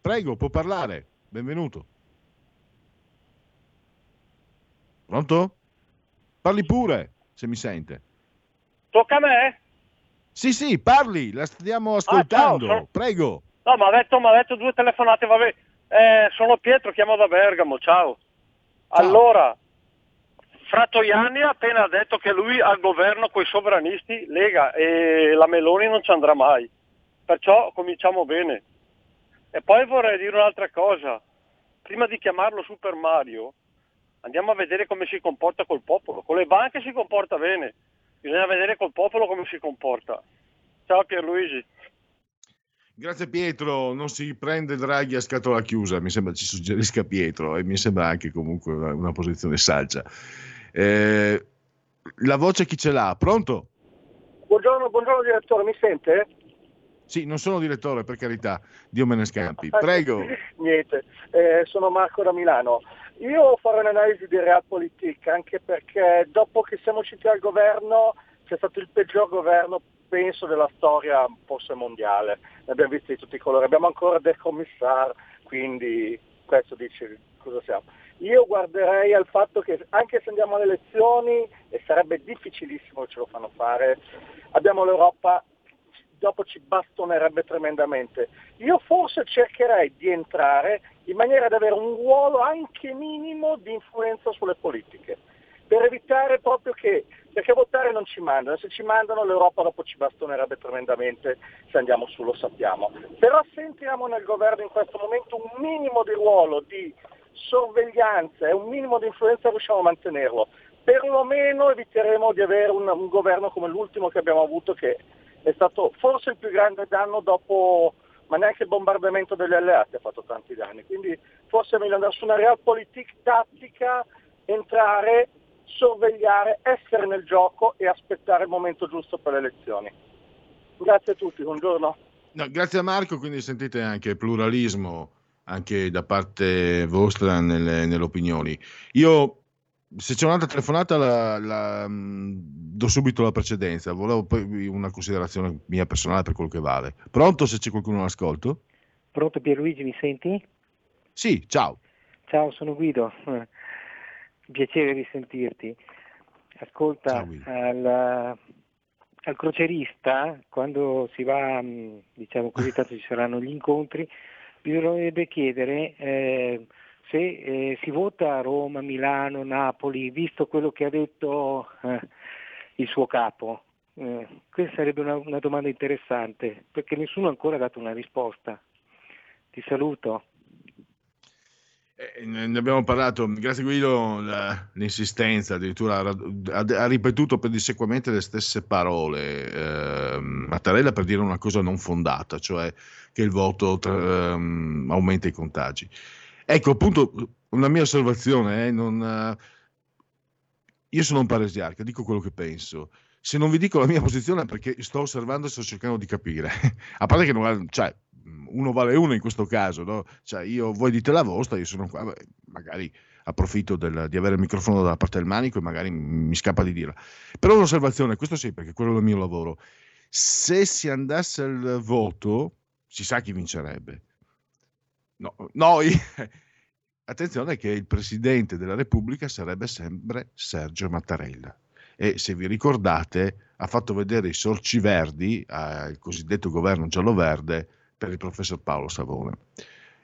Prego, può parlare. Benvenuto. Pronto? Parli pure, se mi sente. Tocca a me? Sì, sì, parli, la stiamo ascoltando. Ah, ciao, sono... Prego. No, mi ha detto, detto, due telefonate, vabbè. Eh, sono Pietro, chiamo da Bergamo, ciao. ciao. Allora, Frattoianni ha appena detto che lui al governo con i sovranisti Lega e la Meloni non ci andrà mai. Perciò cominciamo bene. E poi vorrei dire un'altra cosa. Prima di chiamarlo Super Mario, andiamo a vedere come si comporta col popolo. Con le banche si comporta bene, bisogna vedere col popolo come si comporta. Ciao Pierluigi. Grazie Pietro, non si prende Draghi a scatola chiusa, mi sembra ci suggerisca Pietro e mi sembra anche comunque una, una posizione saggia. Eh, la voce chi ce l'ha? Pronto? Buongiorno, buongiorno direttore, mi sente? Sì, non sono direttore, per carità, Dio me ne scampi. Prego. Niente, eh, sono Marco da Milano. Io farò un'analisi di realpolitik anche perché dopo che siamo usciti dal governo c'è stato il peggior governo penso della storia forse mondiale, ne abbiamo visti di tutti i colori, abbiamo ancora del commissario, quindi questo dice cosa siamo. Io guarderei al fatto che anche se andiamo alle elezioni, e sarebbe difficilissimo che ce lo fanno fare, abbiamo l'Europa dopo ci bastonerebbe tremendamente. Io forse cercherei di entrare in maniera da avere un ruolo anche minimo di influenza sulle politiche, per evitare proprio che, perché votare non ci mandano, se ci mandano l'Europa dopo ci bastonerebbe tremendamente se andiamo su, lo sappiamo. Però se entriamo nel governo in questo momento un minimo di ruolo di sorveglianza e un minimo di influenza riusciamo a mantenerlo. Perlomeno eviteremo di avere un, un governo come l'ultimo che abbiamo avuto che è stato forse il più grande danno dopo, ma neanche il bombardamento degli alleati ha fatto tanti danni. Quindi forse è meglio andare su una realpolitik tattica, entrare, sorvegliare, essere nel gioco e aspettare il momento giusto per le elezioni. Grazie a tutti, buongiorno. No, grazie a Marco, quindi sentite anche pluralismo anche da parte vostra nelle, nelle opinioni. Io se c'è un'altra telefonata la, la, mh, do subito la precedenza, volevo poi una considerazione mia personale per quello che vale. Pronto se c'è qualcuno all'ascolto? Pronto Pierluigi, mi senti? Sì, ciao. Ciao, sono Guido. Piacere di sentirti. Ascolta, al, al crocerista, quando si va, mh, diciamo così, tanto ci saranno gli incontri, bisognerebbe chiedere eh, se eh, si vota a Roma, Milano, Napoli, visto quello che ha detto eh, il suo capo. Eh, questa sarebbe una, una domanda interessante, perché nessuno ha ancora dato una risposta. Ti saluto. Eh, ne abbiamo parlato, grazie Guido, la, l'insistenza, addirittura ha, ha, ripetuto pedissequamente le stesse parole eh, Mattarella per dire una cosa non fondata, cioè che il voto tra, um, aumenta i contagi. Ecco, appunto, una mia osservazione, eh, non, io sono un paresiarca, dico quello che penso. Se non vi dico la mia posizione è perché sto osservando e sto cercando di capire. A parte che non, cioè, uno vale uno in questo caso, no? Cioè, io, voi dite la vostra, io sono qua, magari approfitto del, di avere il microfono dalla parte del manico e magari mi scappa di dirla. Però un'osservazione, questo sì, perché quello è il mio lavoro. Se si andasse al voto, si sa chi vincerebbe. No, noi, attenzione che il Presidente della Repubblica sarebbe sempre Sergio Mattarella. E se vi ricordate, ha fatto vedere i sorci verdi al cosiddetto governo giallo-verde per il professor Paolo Savone.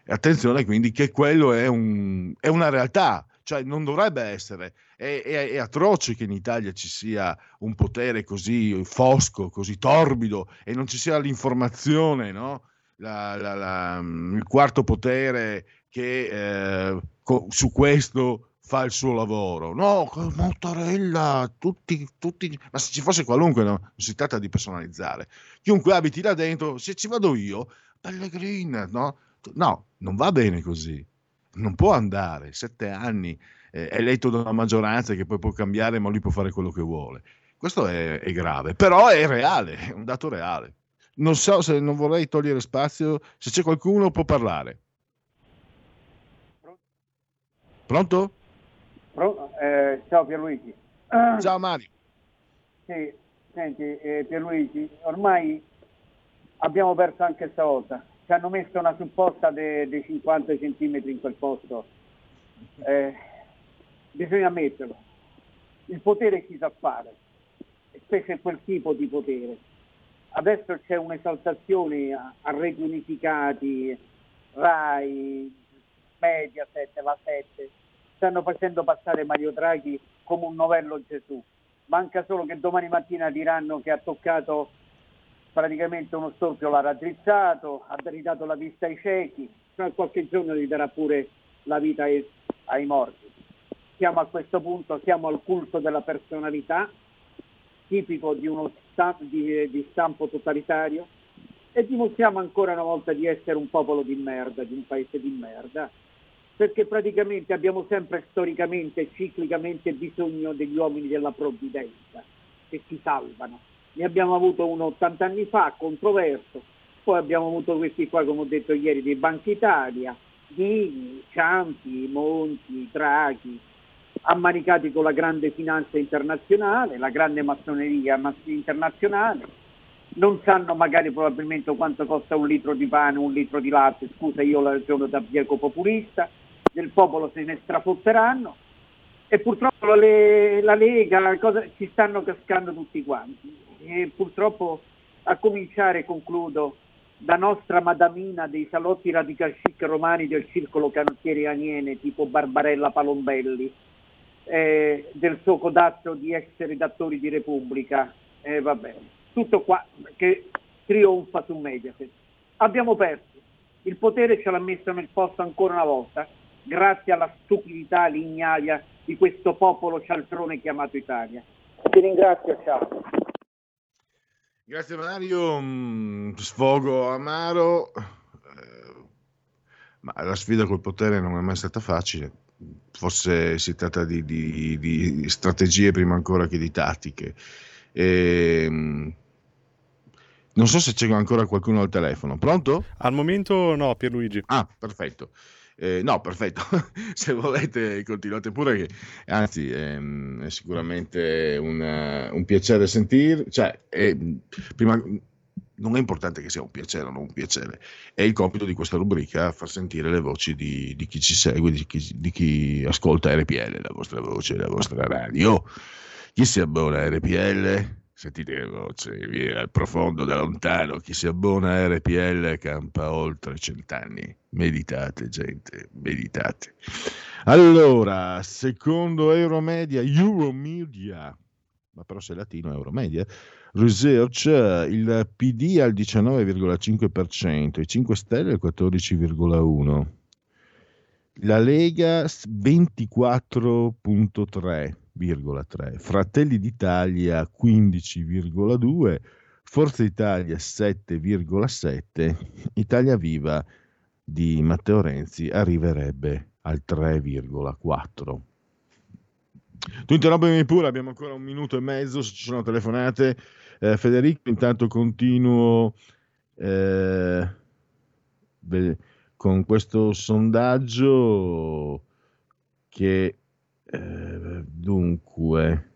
E attenzione quindi che quello è, un, è una realtà, cioè non dovrebbe essere. È, è, è, atroce che in Italia ci sia un potere così fosco, così torbido e non ci sia l'informazione, no? La, la, la, il quarto potere che eh, co- su questo fa il suo lavoro. No, Mattarella, tutti, tutti, ma se ci fosse qualunque, no? non si tratta di personalizzare. Chiunque abiti là dentro, se ci vado io, Pellegrin, no? No, non va bene così. Non può andare. Sette anni, eh, eletto da una maggioranza che poi può cambiare, ma lui può fare quello che vuole. Questo è, è grave, però è reale, è un dato reale. Non so se non vorrei togliere spazio, se c'è qualcuno può parlare. Pronto? Pro- eh, ciao Pierluigi. Ciao Mario. Sì, senti eh, Pierluigi, ormai abbiamo perso anche stavolta. Ci hanno messo una supposta dei de 50 centimetri in quel posto. Eh, bisogna metterlo. Il potere si sa fare, specie quel tipo di potere. Adesso c'è un'esaltazione a, a reti unificati, RAI, Mediaset, la 7, stanno facendo passare Mario Draghi come un novello Gesù. Manca solo che domani mattina diranno che ha toccato praticamente uno storpio l'ha raddrizzato, ha ridato la vista ai ciechi, tra qualche giorno gli darà pure la vita ai, ai morti. Siamo a questo punto, siamo al culto della personalità, tipico di uno di, di stampo totalitario, e dimostriamo ancora una volta di essere un popolo di merda, di un paese di merda, perché praticamente abbiamo sempre storicamente ciclicamente bisogno degli uomini della provvidenza che si salvano. Ne abbiamo avuto uno 80 anni fa, controverso, poi abbiamo avuto questi qua, come ho detto ieri, dei Banca Italia, Dini, Ciampi, Monti, Draghi, ammanicati con la grande finanza internazionale, la grande massoneria internazionale, non sanno magari probabilmente quanto costa un litro di pane, un litro di latte, scusa io la ragiono da bieco populista, del popolo se ne strafotteranno. E purtroppo la, la Lega cosa, ci stanno cascando tutti quanti. E purtroppo a cominciare, concludo, da nostra madamina dei salotti radical chic romani del circolo canottieri aniene tipo Barbarella Palombelli, eh, del suo codazzo di ex redattori di Repubblica, eh, vabbè, tutto qua che trionfa su Mediaset. Abbiamo perso, il potere ce l'ha messo nel posto ancora una volta, grazie alla stupidità e l'ignaria di questo popolo cialtrone chiamato Italia. Ti ringrazio, ciao. Grazie Mario, mm, sfogo amaro, eh, ma la sfida col potere non è mai stata facile, forse si tratta di, di- di strategie prima ancora che di tattiche. E, non so se c'è ancora qualcuno al telefono, pronto? Al momento no, Pierluigi. Ah, perfetto. Eh, no, perfetto. Se volete continuate pure, che, anzi ehm, è sicuramente un, eh, un piacere sentire, cioè, è- prima, non è importante che sia un piacere o non un piacere, è il compito di questa rubrica far sentire le voci di, di chi ci segue, di chi, di chi ascolta RPL, la vostra voce, la vostra radio. Chi si abbona a RPL? Sentite che voce, viene dal profondo, da lontano. Chi si abbona a RPL campa oltre cent'anni. Meditate, gente, meditate. Allora, secondo Euromedia, Euromedia, ma però se è latino Euromedia, Research, il PD al 19,5%, i 5 Stelle al 14,1%, la Lega 24,3%, Fratelli d'Italia 15,2%, Forza Italia 7,7%, Italia Viva di Matteo Renzi arriverebbe al 3,4%. Tu interrompimi pure, abbiamo ancora un minuto e mezzo se ci sono telefonate. Eh, Federico, intanto continuo eh, ve- con questo sondaggio che eh, dunque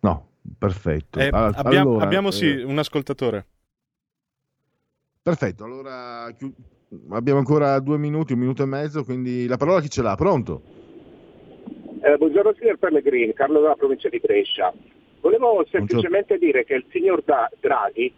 no, perfetto. Eh, Al- abbiamo allora, abbiamo, sì, eh, un ascoltatore. perfetto, allora abbiamo ancora due minuti, un minuto e mezzo, quindi la parola chi ce l'ha? Pronto? Eh, buongiorno signor Pellegrini, Carlo della provincia di Brescia. Volevo semplicemente dire che il signor Draghi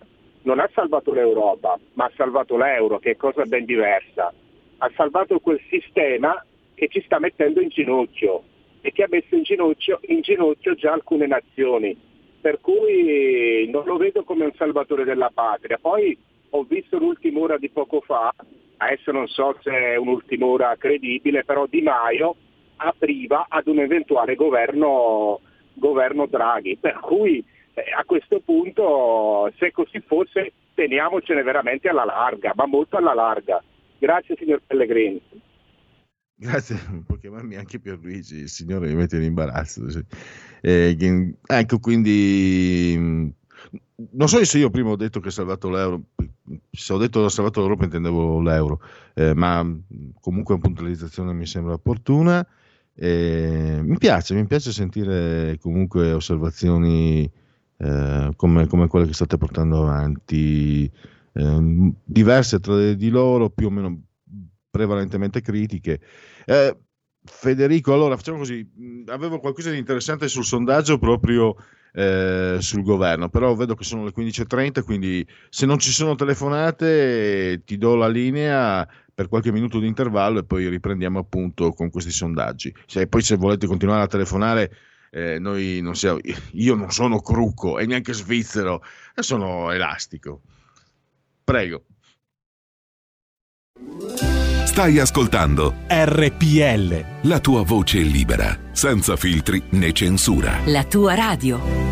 non ha salvato l'Europa, ma ha salvato l'euro, che è cosa ben diversa. Ha salvato quel sistema che ci sta mettendo in ginocchio e che ha messo in ginocchio, in ginocchio già alcune nazioni. Per cui non lo vedo come un salvatore della patria. Poi ho visto l'ultima ora di poco fa, adesso non so se è un'ultima ora credibile, però Di Maio apriva ad un eventuale governo, governo Draghi. Per cui eh, a questo punto, se così fosse, teniamocene veramente alla larga, ma molto alla larga. Grazie signor Pellegrini. Grazie, può chiamarmi anche Pierluigi, il signore mi mette in imbarazzo. sì. Eh, ecco, quindi mh, non so se io prima ho detto che ho salvato l'euro, se ho detto che ho salvato l'Europa intendevo l'euro, eh, ma mh, comunque una puntualizzazione mi sembra opportuna. Eh, mi piace, mi piace sentire comunque osservazioni eh, come, come quelle che state portando avanti, ehm, diverse tra di loro, più o meno prevalentemente critiche. Eh, Federico, allora facciamo così, mh, avevo qualcosa di interessante sul sondaggio proprio eh, sul governo, però vedo che sono le 15.30, quindi se non ci sono telefonate eh, ti do la linea per qualche minuto di intervallo e poi riprendiamo appunto con questi sondaggi. Se, poi se volete continuare a telefonare, eh, noi non siamo, io non sono crucco e neanche svizzero, eh, sono elastico. Prego. Stai ascoltando RPL. La tua voce libera, senza filtri né censura. La tua radio.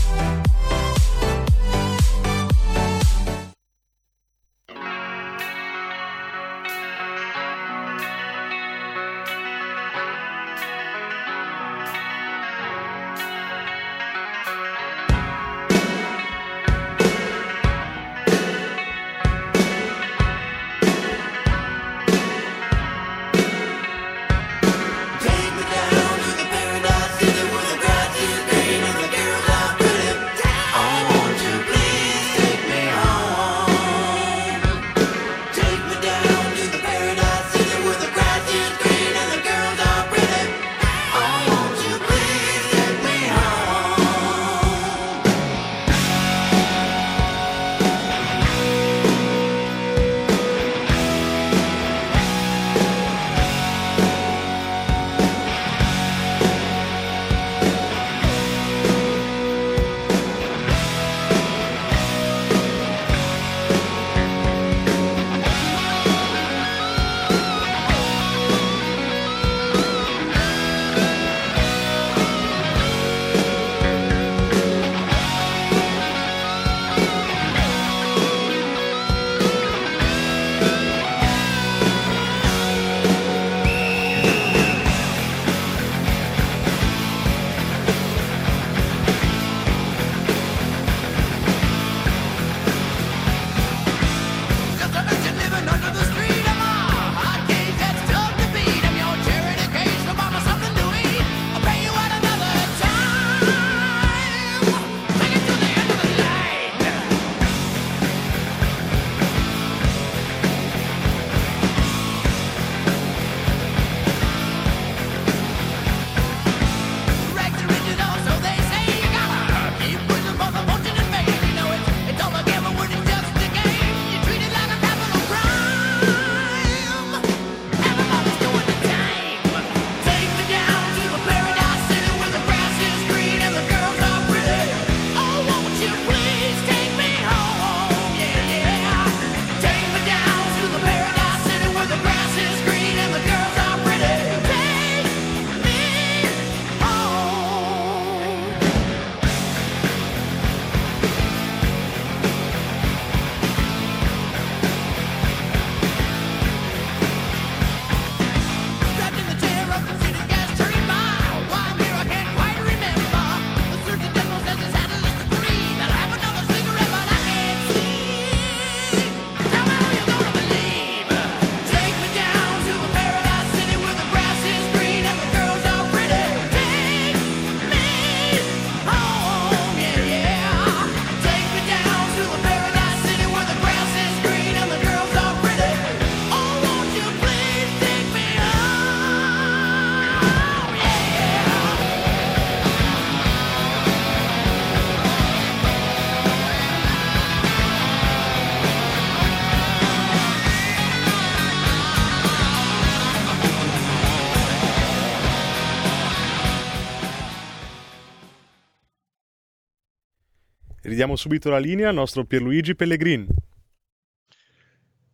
Ridiamo subito la linea al nostro Pierluigi Pellegrin.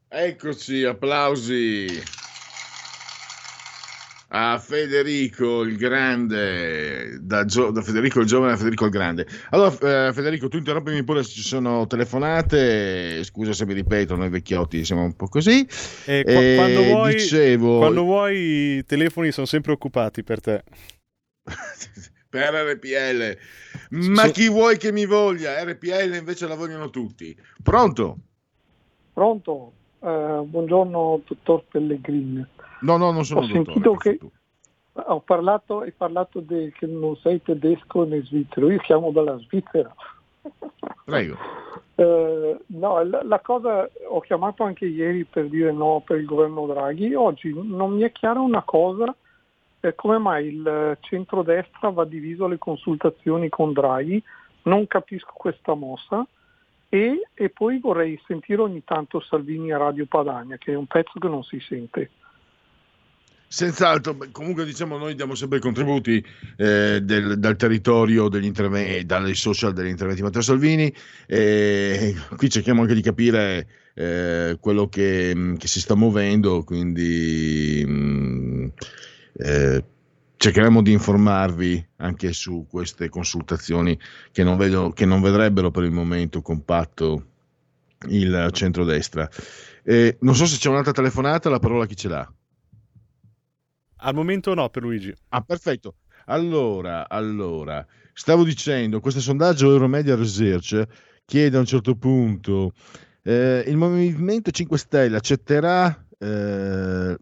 Eccoci, applausi a Federico il Grande, da, Gio- da Federico il Giovane a Federico il Grande. Allora, eh, Federico, tu interrompimi pure se ci sono telefonate, scusa se mi ripeto, noi vecchiotti siamo un po' così. E Eh, quando, vuoi, dicevo, quando vuoi i telefoni sono sempre occupati per te. per RPL, ma Sì. chi vuoi che mi voglia? RPL invece la vogliono tutti. Pronto? Pronto? Eh, buongiorno, dottor Pellegrini. No, no, non sono Ho dottore. sentito che ho parlato, hai parlato di, che non sei tedesco né svizzero, io chiamo dalla Svizzera. Prego. Eh, no, la, la cosa, ho chiamato anche ieri per dire no per il governo Draghi, oggi non mi è chiara una cosa, eh, come mai il centrodestra va diviso alle consultazioni con Draghi, non capisco questa mossa e, e poi vorrei sentire ogni tanto Salvini a Radio Padania, che è un pezzo che non si sente. Senz'altro, comunque diciamo noi diamo sempre i contributi eh, del- dal territorio degli interventi, dai social degli interventi di Matteo Salvini e qui cerchiamo anche di capire eh, quello che, che si sta muovendo, quindi mm, eh, cercheremo di informarvi anche su queste consultazioni che non, vedo, che non vedrebbero per il momento compatto il centrodestra. Eh, non so se c'è un'altra telefonata, la parola chi ce l'ha? Al momento no per Luigi. Ah, perfetto. Allora, allora, stavo dicendo, questo sondaggio Euromedia Research chiede a un certo punto, eh, il Movimento 5 Stelle accetterà... eh,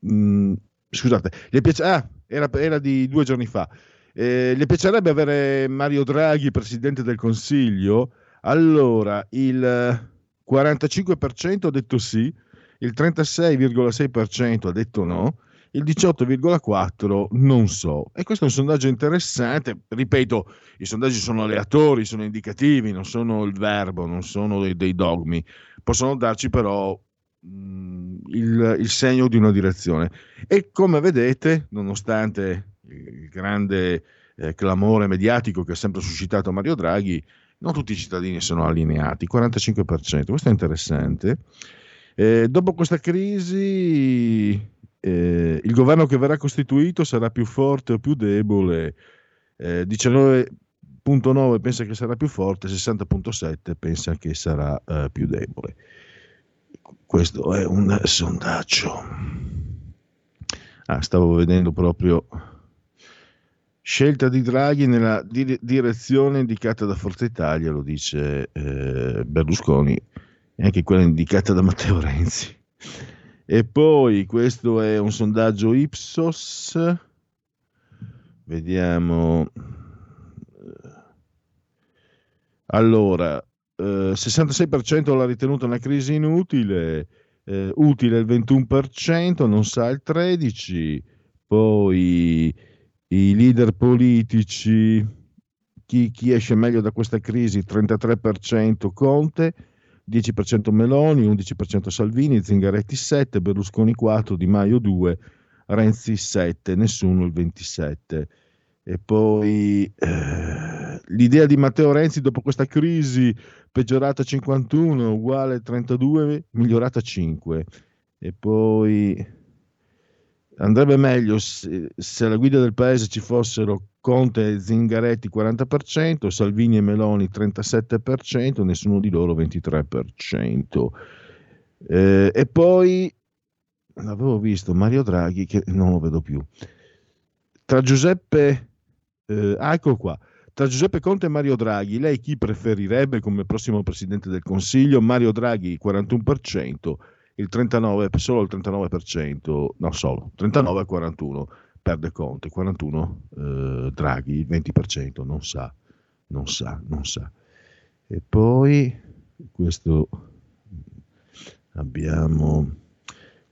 mh, scusate, gli piace- ah, era, era di due giorni fa. Eh, gli piacerebbe avere Mario Draghi presidente del Consiglio? Allora, il 45% ha detto sì, il 36,6% ha detto no, il 18,4% non so. E questo è un sondaggio interessante. Ripeto, i sondaggi sono aleatori, sono indicativi, non sono il verbo, non sono dei, dei dogmi. Possono darci però il, il segno di una direzione. E come vedete, nonostante il grande eh, clamore mediatico che ha sempre suscitato Mario Draghi, non tutti i cittadini sono allineati, 45%. Questo è interessante. Eh, dopo questa crisi, eh, il governo che verrà costituito sarà più forte o più debole? Eh, 19.9 pensa che sarà più forte, 60.7 pensa che sarà eh, più debole. Questo è un sondaggio. Ah, stavo vedendo proprio scelta di Draghi nella dire- direzione indicata da Forza Italia, lo dice eh, Berlusconi, e anche quella indicata da Matteo Renzi. E poi questo è un sondaggio Ipsos. Vediamo. Allora, eh, 66% l'ha ritenuta una crisi inutile, eh, utile il 21%, non sa il 13%, poi i leader politici, chi, chi esce meglio da questa crisi, 33% Conte, 10% Meloni, 11% Salvini, Zingaretti 7, Berlusconi 4, Di Maio 2, Renzi 7, nessuno il 27. E poi eh, l'idea di Matteo Renzi dopo questa crisi peggiorata 51 uguale 32, migliorata 5. E poi andrebbe meglio se, se alla guida del paese ci fossero Conte e Zingaretti 40%, Salvini e Meloni 37%, nessuno di loro 23%. Eh, e poi l'avevo visto Mario Draghi che non lo vedo più. Tra Giuseppe, eh, ah, ecco qua. Tra Giuseppe Conte e Mario Draghi, lei chi preferirebbe come prossimo presidente del Consiglio? Mario Draghi 41%, il 39, solo il 39%, no solo, 39 a 41 perde Conte, 41 eh, Draghi, 20%, non sa, non sa, non sa. E poi questo abbiamo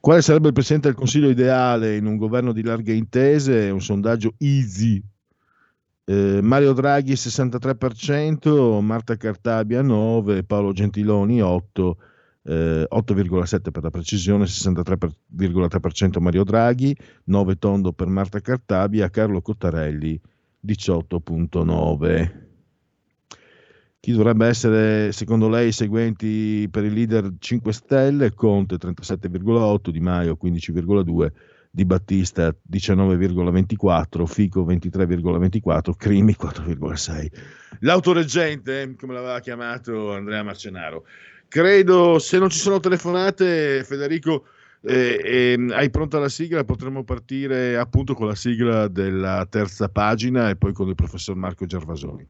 quale sarebbe il presidente del Consiglio ideale in un governo di larghe intese? Un sondaggio easy. Eh, Mario Draghi 63%, Marta Cartabia 9, Paolo Gentiloni 8, eh, 8,7 per la precisione, 63,3% Mario Draghi, 9 tondo per Marta Cartabia, Carlo Cottarelli 18,9. Chi dovrebbe essere, secondo lei, i seguenti per il leader 5 Stelle? Conte 37,8, Di Maio 15,2, Di Battista 19,24, Fico 23,24, Crimi 4,6. L'autoreggente, come l'aveva chiamato Andrea Marcenaro. Credo, se non ci sono telefonate, Federico, eh, eh, hai pronta la sigla? Potremmo partire appunto con la sigla della terza pagina e poi con il professor Marco Gervasoni.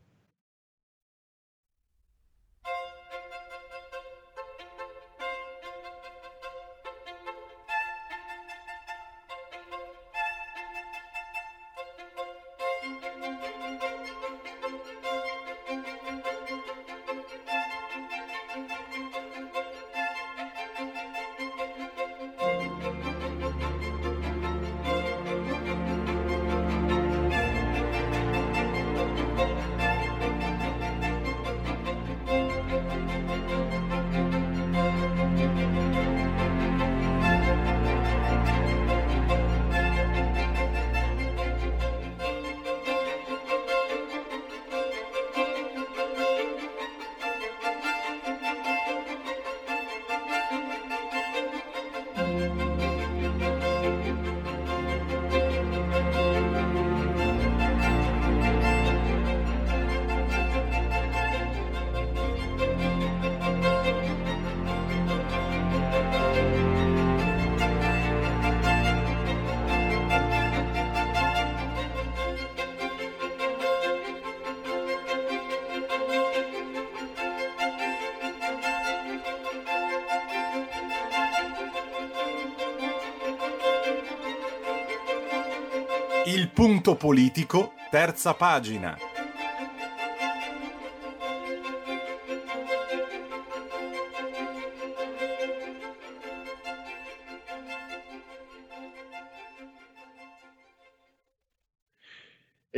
Punto politico, terza pagina.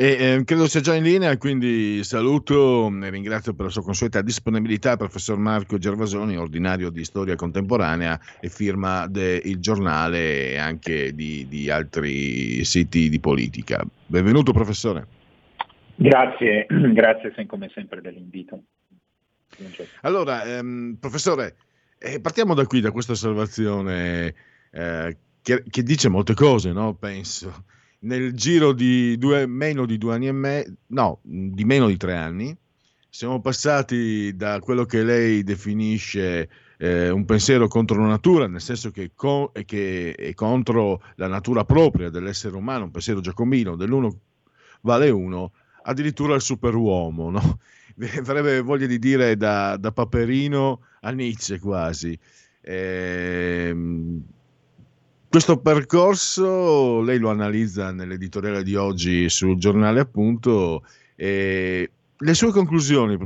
E eh, credo sia già in linea, quindi saluto e ringrazio per la sua consueta disponibilità il professor Marco Gervasoni, ordinario di storia contemporanea e firma del giornale e anche di, di altri siti di politica. Benvenuto professore. Grazie, grazie come sempre dell'invito. Allora, ehm, professore, eh, partiamo da qui, da questa osservazione eh, che, che, dice molte cose, no? penso nel giro di due, meno di due anni e mezzo, no, di meno di tre anni, siamo passati da quello che lei definisce eh, un pensiero contro la natura, nel senso che, con, che, è contro la natura propria dell'essere umano, un pensiero giacomino, dell'uno vale uno, addirittura il superuomo, no? avrebbe voglia di dire da, da Paperino a Nietzsche quasi. Eh, questo percorso lei lo analizza nell'editoriale di oggi sul giornale appunto e le sue conclusioni,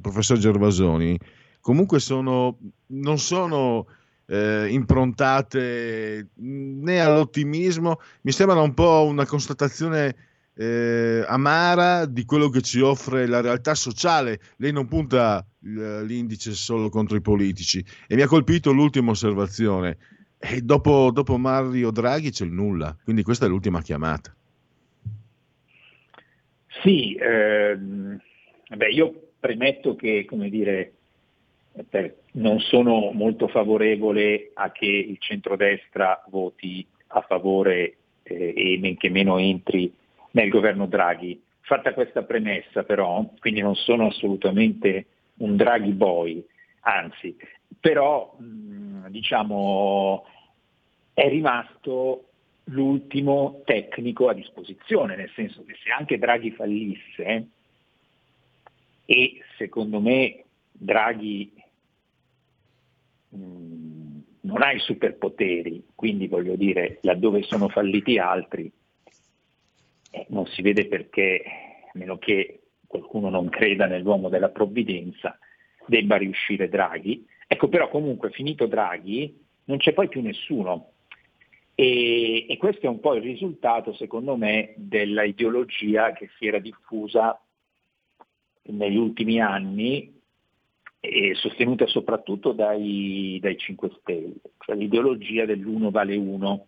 professor Gervasoni, comunque sono, non sono eh, improntate né all'ottimismo, mi sembra un po' una constatazione eh, amara di quello che ci offre la realtà sociale. Lei non punta l'indice solo contro i politici. E mi ha colpito l'ultima osservazione e dopo, dopo Mario Draghi c'è il nulla, quindi questa è l'ultima chiamata. Sì, ehm, beh, io premetto che, come dire, per, non sono molto favorevole a che il centrodestra voti a favore eh, e men che meno entri nel governo Draghi. Fatta questa premessa però, quindi non sono assolutamente un Draghi boy, anzi, però mh, diciamo è rimasto l'ultimo tecnico a disposizione, nel senso che se anche Draghi fallisse, e secondo me Draghi mh, non ha i superpoteri, quindi voglio dire, laddove sono falliti altri, eh, non si vede perché, a meno che qualcuno non creda nell'uomo della provvidenza, debba riuscire Draghi. Ecco però comunque finito Draghi non c'è poi più nessuno. E, e questo è un po' il risultato, secondo me, della ideologia che si era diffusa negli ultimi anni e sostenuta soprattutto dai, dai 5 Stelle, cioè l'ideologia dell'uno vale uno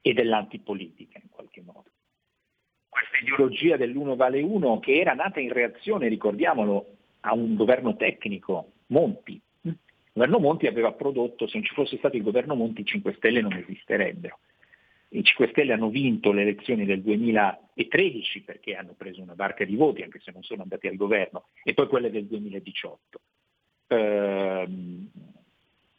e dell'antipolitica in qualche modo. Questa ideologia dell'uno vale uno che era nata in reazione, ricordiamolo, a un governo tecnico, Monti. Il governo Monti aveva prodotto, se non ci fosse stato il governo Monti, i 5 Stelle non esisterebbero. I 5 Stelle hanno vinto le elezioni del 2013 perché hanno preso una barca di voti, anche se non sono andati al governo, e poi quelle del 2018. Ehm,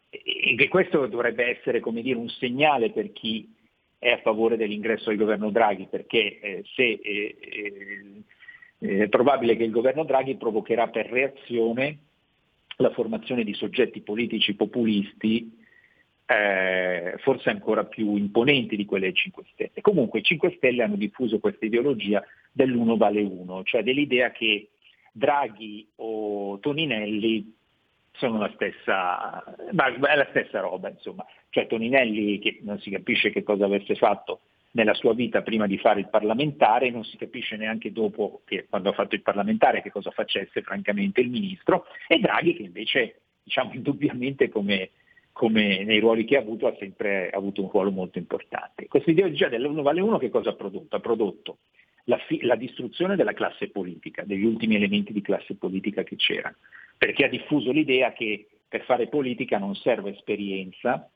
e questo dovrebbe essere come dire, un segnale per chi è a favore dell'ingresso del governo Draghi, perché eh, se eh, eh, è probabile che il governo Draghi provocherà per reazione la formazione di soggetti politici populisti eh, forse ancora più imponenti di quelle dei 5 Stelle. Comunque i 5 Stelle hanno diffuso questa ideologia dell'uno vale uno, cioè dell'idea che Draghi o Toninelli sono la stessa, è la stessa roba, insomma. Cioè Toninelli che non si capisce che cosa avesse fatto nella sua vita prima di fare il parlamentare, non si capisce neanche dopo che quando ha fatto il parlamentare che cosa facesse francamente il ministro, e Draghi che invece, diciamo indubbiamente come, come nei ruoli che ha avuto, ha sempre avuto un ruolo molto importante. Questa ideologia dell'uno vale uno che cosa ha prodotto? Ha prodotto la, fi- la distruzione della classe politica, degli ultimi elementi di classe politica che c'erano perché ha diffuso l'idea che per fare politica non serve esperienza,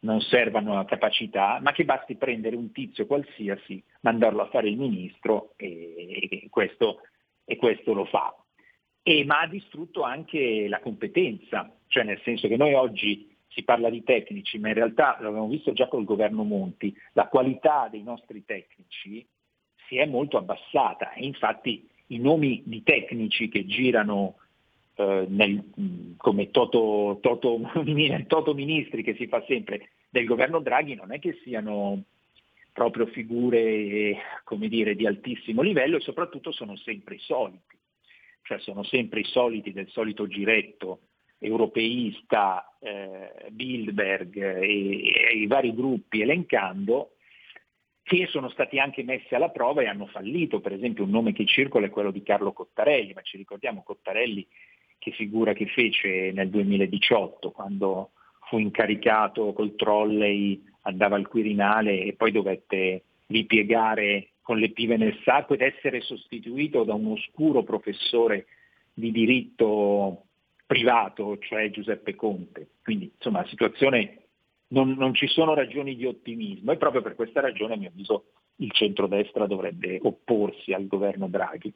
non servono capacità, ma che basti prendere un tizio qualsiasi, mandarlo a fare il ministro e, questo, e questo, lo fa. E, ma ha distrutto anche la competenza, cioè nel senso che noi oggi si parla di tecnici, ma in realtà l'abbiamo visto già col governo Monti, la qualità dei nostri tecnici si è molto abbassata e infatti i nomi di tecnici che girano eh, nel, come Toto, Toto, Toto Ministri che si fa sempre del governo Draghi non è che siano proprio figure come dire, di altissimo livello e soprattutto sono sempre i soliti, cioè sono sempre i soliti del solito giretto europeista, eh, Bildberg e, e, i vari gruppi elencando, che sono stati anche messi alla prova e hanno fallito. Per esempio un nome che circola è quello di Carlo Cottarelli, ma ci ricordiamo Cottarelli che figura che fece nel 2018 quando fu incaricato col trolley, andava al Quirinale e poi dovette ripiegare con le pive nel sacco ed essere sostituito da un oscuro professore di diritto privato, cioè Giuseppe Conte. Quindi insomma la situazione non, non ci sono ragioni di ottimismo e proprio per questa ragione a mio avviso il centrodestra dovrebbe opporsi al governo Draghi.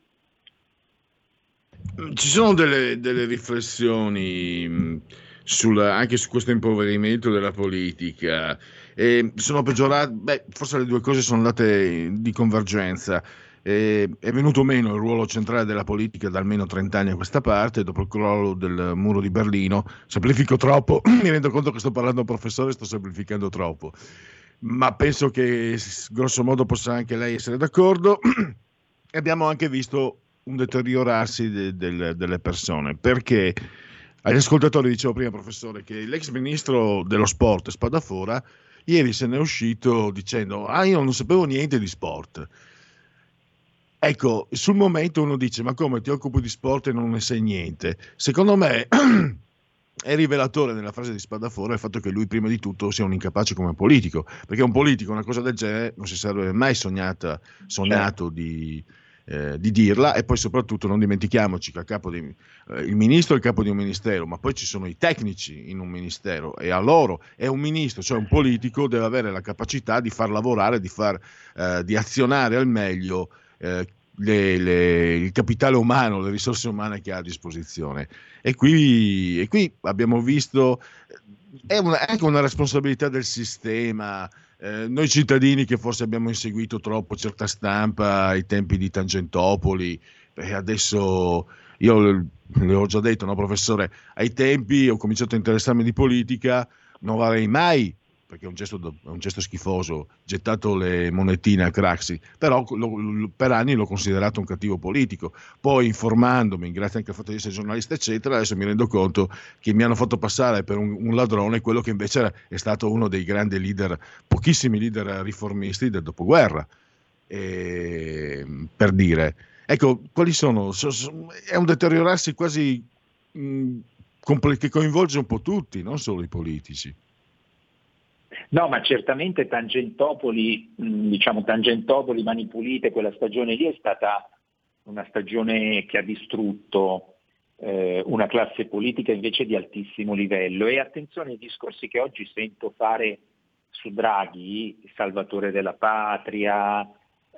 Ci sono delle, delle riflessioni sul, anche su questo impoverimento della politica. E sono peggiorate, beh, forse le due cose sono andate di convergenza. E è venuto meno il ruolo centrale della politica da almeno 30 anni a questa parte, dopo il crollo del muro di Berlino. Semplifico troppo, mi rendo conto che sto parlando a professore, sto semplificando troppo, ma penso che grosso modo possa anche lei essere d'accordo. Abbiamo anche visto un deteriorarsi de, de, delle persone, perché agli ascoltatori dicevo prima, professore, che l'ex ministro dello sport, Spadafora, ieri se ne è uscito dicendo, ah io non sapevo niente di sport. Ecco, sul momento uno dice, ma come ti occupi di sport e non ne sai niente? Secondo me è rivelatore nella frase di Spadafora il fatto che lui prima di tutto sia un incapace come politico, perché un politico una cosa del genere non si sarebbe mai sognata, sognato di eh, di dirla e poi soprattutto non dimentichiamoci che di, eh, il ministro è il capo di un ministero, ma poi ci sono i tecnici in un ministero e a loro è un ministro, cioè un politico deve avere la capacità di far lavorare, di, far, eh, di azionare al meglio eh, le, le, il capitale umano, le risorse umane che ha a disposizione. E qui, e qui abbiamo visto, è, una, è anche una responsabilità del sistema, eh, noi cittadini che forse abbiamo inseguito troppo certa stampa ai tempi di Tangentopoli, e adesso io le ho già detto, no, professore, ai tempi ho cominciato a interessarmi di politica, non avrei mai perché è un gesto, è un gesto schifoso, gettato le monetine a Craxi, però lo, lo, per anni l'ho considerato un cattivo politico. Poi informandomi, grazie anche al fatto di essere giornalista, eccetera, adesso mi rendo conto che mi hanno fatto passare per un, un ladrone quello che invece era, è stato uno dei grandi leader, pochissimi leader riformisti del dopoguerra. E, per dire, ecco, quali sono? È un deteriorarsi quasi mh, che coinvolge un po' tutti, non solo i politici. No, ma certamente Tangentopoli, diciamo Tangentopoli, Mani Pulite, quella stagione lì è stata una stagione che ha distrutto eh, una classe politica invece di altissimo livello. E attenzione ai discorsi che oggi sento fare su Draghi, salvatore della patria,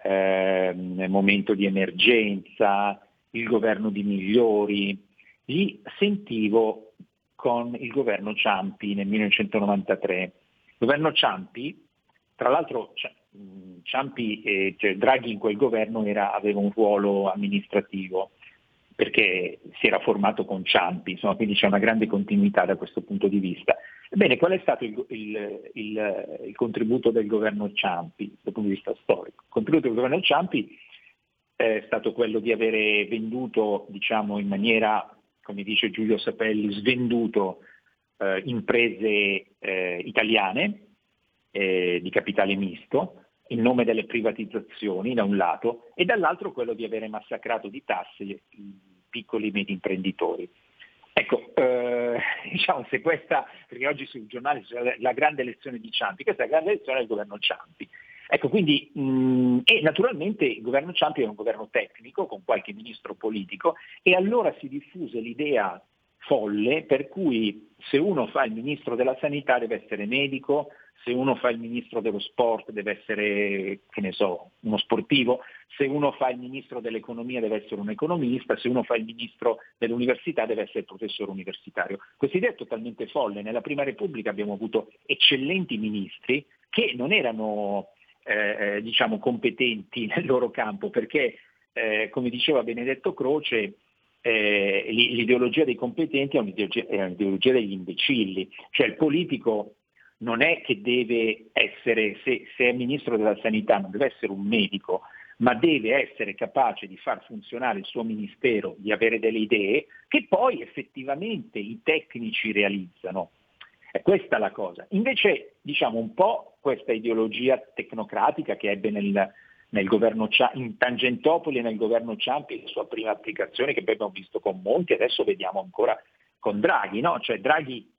ehm, momento di emergenza, il governo di migliori, li sentivo con il governo Ciampi nel 1993. Governo Ciampi, tra l'altro Ciampi, eh, cioè Draghi in quel governo era, aveva un ruolo amministrativo perché si era formato con Ciampi, insomma, quindi c'è una grande continuità da questo punto di vista. Ebbene, qual è stato il, il, il, il contributo del governo Ciampi dal punto di vista storico? Il contributo del governo Ciampi è stato quello di avere venduto, diciamo, in maniera, come dice Giulio Sapelli, svenduto eh, imprese eh, italiane eh, di capitale misto, in nome delle privatizzazioni da un lato e dall'altro quello di avere massacrato di tasse i piccoli e medi imprenditori. Ecco, eh, diciamo se questa, perché oggi sui giornali c'è la grande lezione di Ciampi, questa è la grande lezione del governo Ciampi. Ecco, quindi, mh, e naturalmente il governo Ciampi è un governo tecnico con qualche ministro politico e allora si diffuse l'idea folle per cui se uno fa il ministro della sanità deve essere medico, se uno fa il ministro dello sport deve essere, che ne so, uno sportivo, se uno fa il ministro dell'economia deve essere un economista, se uno fa il ministro dell'università deve essere il professore universitario. Questa idea è totalmente folle. Nella Prima Repubblica abbiamo avuto eccellenti ministri che non erano eh, diciamo, competenti nel loro campo perché, eh, come diceva Benedetto Croce, eh, l'ideologia dei competenti è un'ideologia, è un'ideologia degli imbecilli, cioè il politico non è che deve essere, se, se, è ministro della sanità, non deve essere un medico, ma deve essere capace di far funzionare il suo ministero, di avere delle idee che poi effettivamente i tecnici realizzano. È questa la cosa. Invece, diciamo un po' questa ideologia tecnocratica che ebbe nel, nel governo in Tangentopoli e nel governo Ciampi, la sua prima applicazione che abbiamo visto con Monti, adesso vediamo ancora con Draghi, no? Cioè Draghi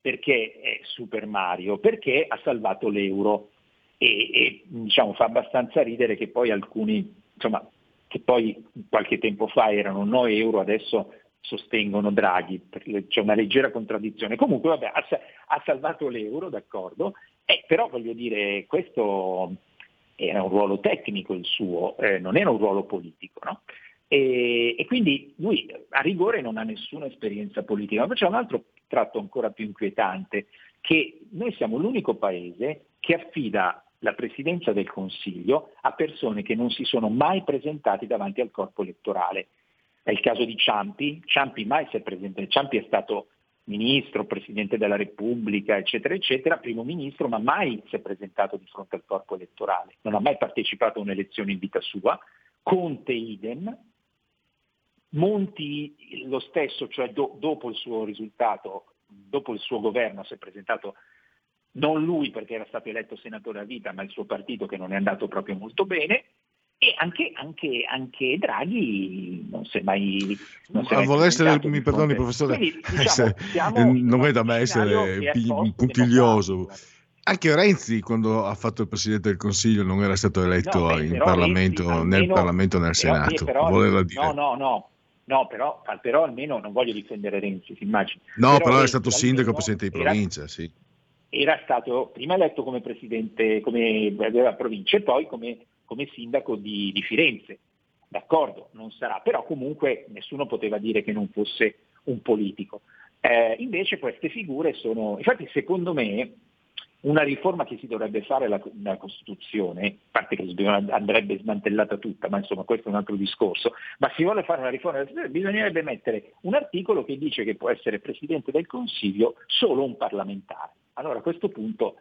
perché è Super Mario? Perché ha salvato l'euro e, e diciamo, fa abbastanza ridere che poi alcuni, insomma, che poi qualche tempo fa erano no euro, adesso sostengono Draghi, c'è una leggera contraddizione. Comunque vabbè, ha, ha salvato l'euro, d'accordo, eh, però voglio dire, questo era un ruolo tecnico il suo, eh, non era un ruolo politico. No? E, e, quindi lui a rigore non ha nessuna esperienza politica, ma c'è un altro tratto ancora più inquietante, che noi siamo l'unico paese che affida la presidenza del Consiglio a persone che non si sono mai presentati davanti al corpo elettorale. È il caso di Ciampi, Ciampi mai si è presentato, Ciampi è stato ministro, presidente della Repubblica, eccetera, eccetera, primo ministro, ma mai si è presentato di fronte al corpo elettorale, non ha mai partecipato a un'elezione in vita sua. Conte idem, Monti lo stesso, cioè do, dopo il suo risultato, dopo il suo governo si è presentato non lui perché era stato eletto senatore a vita, ma il suo partito che non è andato proprio molto bene, e anche, anche, anche Draghi non si è mai... Non si è mai essere, mi perdoni professore, Quindi, diciamo, essere, non è da me essere puntiglioso. Anche Renzi, quando ha fatto il Presidente del Consiglio, non era stato eletto no, beh, in Parlamento, Renzi, almeno, nel Parlamento nel Senato. Però, però, no, no, no, No, però, però, almeno non voglio difendere Renzi, si immagina. No, però, è stato sindaco, presidente di provincia, era, sì. Era stato prima eletto come presidente come, della provincia e poi come, come sindaco di, di, Firenze. D'accordo, non sarà, però comunque nessuno poteva dire che non fosse un politico. Eh, invece queste figure sono, infatti secondo me una riforma che si dovrebbe fare alla, Costituzione, a parte che andrebbe smantellata tutta, ma insomma questo è un altro discorso, ma si vuole fare una riforma della Costituzione, bisognerebbe mettere un articolo che dice che può essere Presidente del Consiglio solo un parlamentare. Allora a questo punto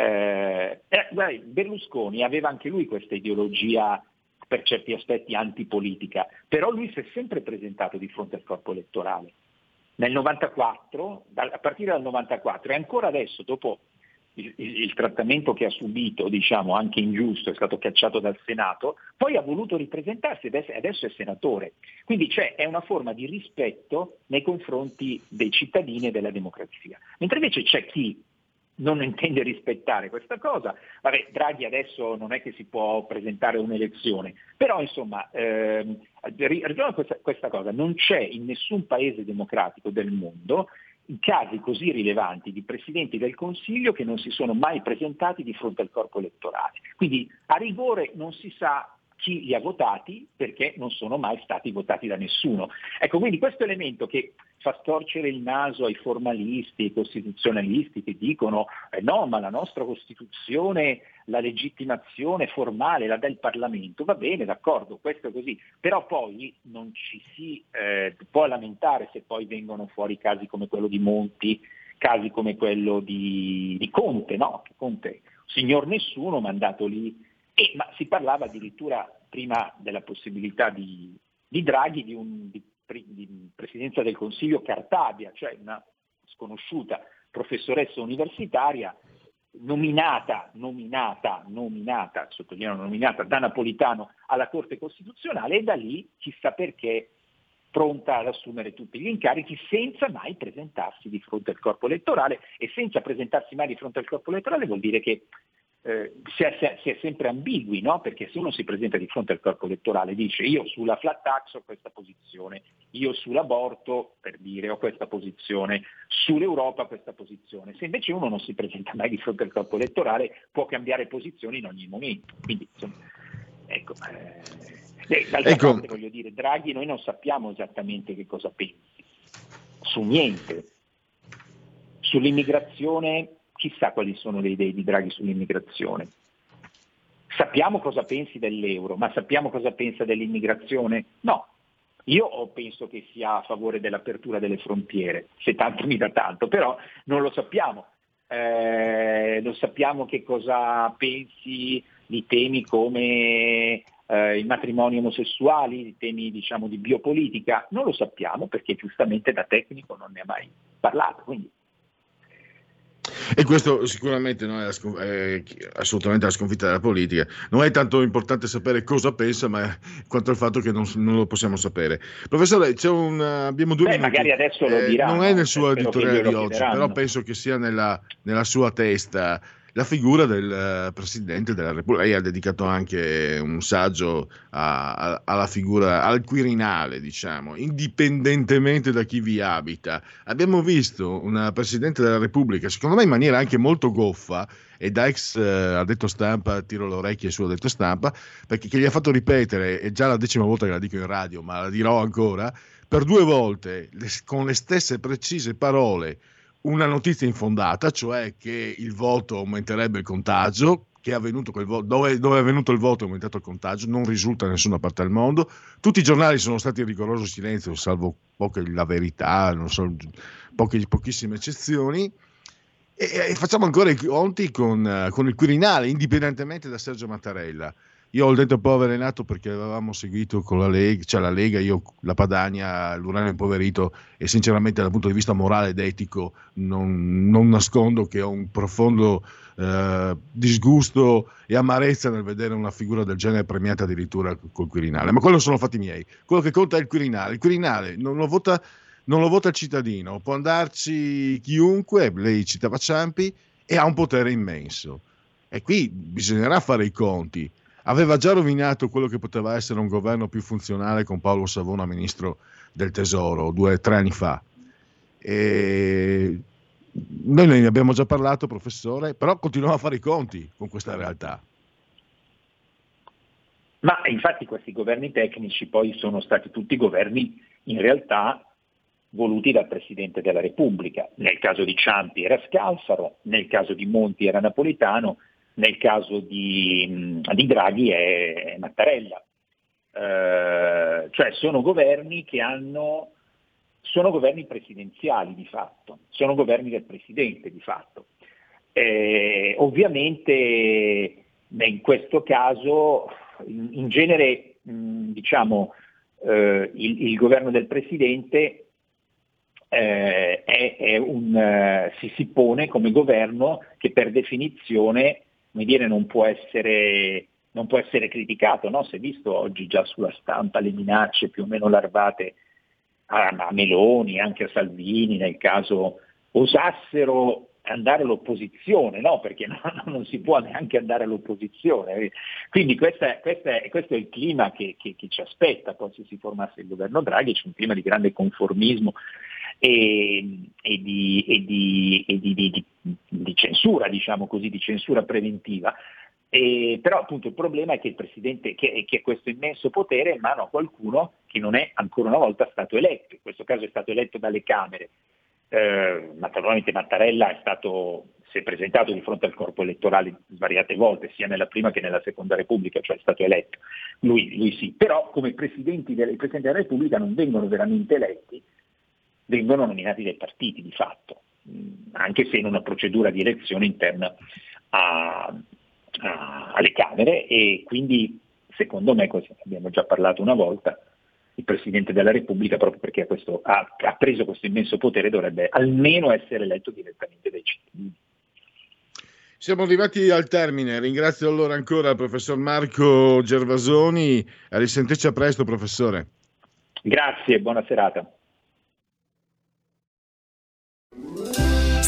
eh, eh, Berlusconi aveva anche lui questa ideologia per certi aspetti antipolitica, però lui si è sempre presentato di fronte al corpo elettorale. Nel 94, a partire dal 94 e ancora adesso, dopo il, il, trattamento che ha subito, diciamo anche ingiusto, è stato cacciato dal Senato, poi ha voluto ripresentarsi e adesso è senatore. Quindi c'è, è una forma di rispetto nei confronti dei cittadini e della democrazia. Mentre invece c'è chi non intende rispettare questa cosa. Vabbè, Draghi adesso non è che si può presentare un'elezione, però insomma, ehm, ragiona questa, questa cosa, non c'è in nessun paese democratico del mondo casi così rilevanti di presidenti del Consiglio che non si sono mai presentati di fronte al corpo elettorale. Quindi a rigore non si sa chi li ha votati perché non sono mai stati votati da nessuno. Ecco, quindi questo elemento che fa storcere il naso ai formalisti, ai costituzionalisti che dicono eh no, ma la nostra Costituzione, la legittimazione formale la dà il Parlamento, va bene, d'accordo, questo è così, però poi non ci si eh, può lamentare se poi vengono fuori casi come quello di Monti, casi come quello di, di Conte, no? Conte, signor nessuno, mandato lì e, ma si parlava addirittura prima della possibilità di, di Draghi di, un, di, di, presidenza del Consiglio Cartabia, cioè una sconosciuta professoressa universitaria nominata, nominata, nominata, sottolineo nominata da Napolitano alla Corte Costituzionale e da lì chissà perché pronta ad assumere tutti gli incarichi senza mai presentarsi di fronte al corpo elettorale e senza presentarsi mai di fronte al corpo elettorale vuol dire che eh, si, è, si, è, sempre ambigui, no? perché se uno si presenta di fronte al corpo elettorale dice io sulla flat tax ho questa posizione, io sull'aborto, per dire, ho questa posizione, sull'Europa ho questa posizione. Se invece uno non si presenta mai di fronte al corpo elettorale può cambiare posizione in ogni momento. Quindi, insomma, ecco, eh, d'altra ecco. parte voglio dire, Draghi noi non sappiamo esattamente che cosa pensi, su niente. Sull'immigrazione chissà quali sono le idee di Draghi sull'immigrazione. Sappiamo cosa pensi dell'euro, ma sappiamo cosa pensa dell'immigrazione? No. Io penso che sia a favore dell'apertura delle frontiere, se tanto mi dà tanto, però non lo sappiamo. Eh, non sappiamo che cosa pensi di temi come eh, i matrimoni omosessuali, di temi diciamo, di biopolitica, non lo sappiamo perché giustamente da tecnico non ne ha mai parlato. Quindi e questo sicuramente non è, la, è, assolutamente la sconfitta della politica. Non è tanto importante sapere cosa pensa, ma quanto il fatto che non, non lo possiamo sapere. Professore, un, abbiamo due Beh, minuti. magari adesso lo dirà. Eh, non è nel suo editoriale di oggi, però penso che sia nella, nella sua testa la figura del eh, Presidente della Repubblica. Lei ha dedicato anche un saggio a, a, alla figura, al Quirinale, diciamo, indipendentemente da chi vi abita. Abbiamo visto una Presidente della Repubblica, secondo me in maniera anche molto goffa, e da ex eh, addetto stampa tiro le orecchie su addetto stampa, perché gli ha fatto ripetere, è già la decima volta che la dico in radio, ma la dirò ancora, per due volte, le, con le stesse precise parole, una notizia infondata, cioè che il voto aumenterebbe il contagio, che è avvenuto quel voto, dove, dove, è avvenuto il voto è aumentato il contagio, non risulta da nessuna parte del mondo. Tutti i giornali sono stati in rigoroso silenzio, salvo poche, la verità, so, poche, pochissime eccezioni. E, e, facciamo ancora i conti con, con il Quirinale, indipendentemente da Sergio Mattarella. Io ho il dente un po' avvelenato perché avevamo seguito con la Lega, cioè la Lega, io la Padania, l'uranio impoverito e sinceramente dal punto di vista morale ed etico non, non nascondo che ho un profondo eh, disgusto e amarezza nel vedere una figura del genere premiata addirittura col Quirinale. Ma quello sono fatti miei. Quello che conta è il Quirinale. Il Quirinale non lo vota, non lo vota il cittadino, può andarci chiunque, lei citava Ciampi, e ha un potere immenso. E qui bisognerà fare i conti aveva già rovinato quello che poteva essere un governo più funzionale con Paolo Savona ministro del tesoro due o tre anni fa. E noi ne abbiamo già parlato, professore, però continuiamo a fare i conti con questa realtà. Ma infatti questi governi tecnici poi sono stati tutti governi in realtà voluti dal Presidente della Repubblica. Nel caso di Ciampi era Scalfaro, nel caso di Monti era Napolitano, nel caso di, di Draghi è, Mattarella. Eh, cioè sono governi che hanno, sono governi presidenziali di fatto, sono governi del Presidente di fatto. Eh, ovviamente in questo caso in, in genere mh, diciamo, eh, il, il, governo del Presidente eh, è, è un, uh, si, si pone come governo che per definizione come dire, non può essere, non può essere criticato. No? Si è visto oggi già sulla stampa le minacce più o meno larvate a, a Meloni, anche a Salvini, nel caso osassero andare all'opposizione, no? perché no, non si può neanche andare all'opposizione. Quindi questa, questa questo è il clima che, che, che, ci aspetta poi se si formasse il governo Draghi, c'è un clima di grande conformismo e, e, di, e di, di, di, censura, diciamo così, di censura preventiva. E, però appunto il problema è che il Presidente, che, che questo immenso potere è in mano a qualcuno che non è ancora una volta stato eletto, in questo caso è stato eletto dalle Camere, eh, naturalmente Mattarella è stato, si è presentato di fronte al corpo elettorale svariate volte, sia nella prima che nella seconda Repubblica, cioè è stato eletto, lui, lui sì, però come presidenti delle, i presidenti della Repubblica non vengono veramente eletti, vengono nominati dai partiti di fatto, anche se in una procedura di elezione interna a, a, alle Camere e quindi secondo me, così abbiamo già parlato una volta, il Presidente della Repubblica, proprio perché ha, questo, ha, ha preso questo immenso potere, dovrebbe almeno essere eletto direttamente dai cittadini. Siamo arrivati al termine, ringrazio allora ancora il professor Marco Gervasoni, a risentirci a presto professore. Grazie, buona serata.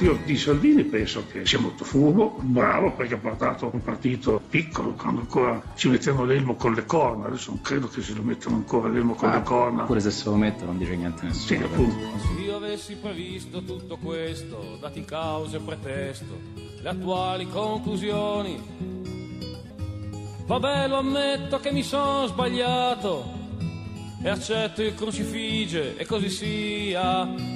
Io di Salvini penso che sia molto furbo, bravo perché ha portato un partito piccolo quando ancora ci mettevano l'elmo con le corna, adesso non credo che se lo mettano ancora l'elmo con le corna. Pure se se lo mettono non dice niente a nessuno. Sì, appunto. Se io avessi previsto tutto questo, dati cause e pretesto, le attuali conclusioni, vabbè lo ammetto che mi sono sbagliato e accetto il crucifige e così sia.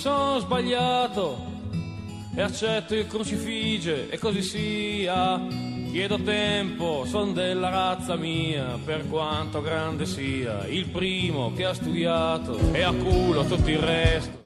sono sbagliato e accetto il crucifige e così sia. Chiedo tempo, son della razza mia, per quanto grande sia, il primo che ha studiato e a culo tutto il resto.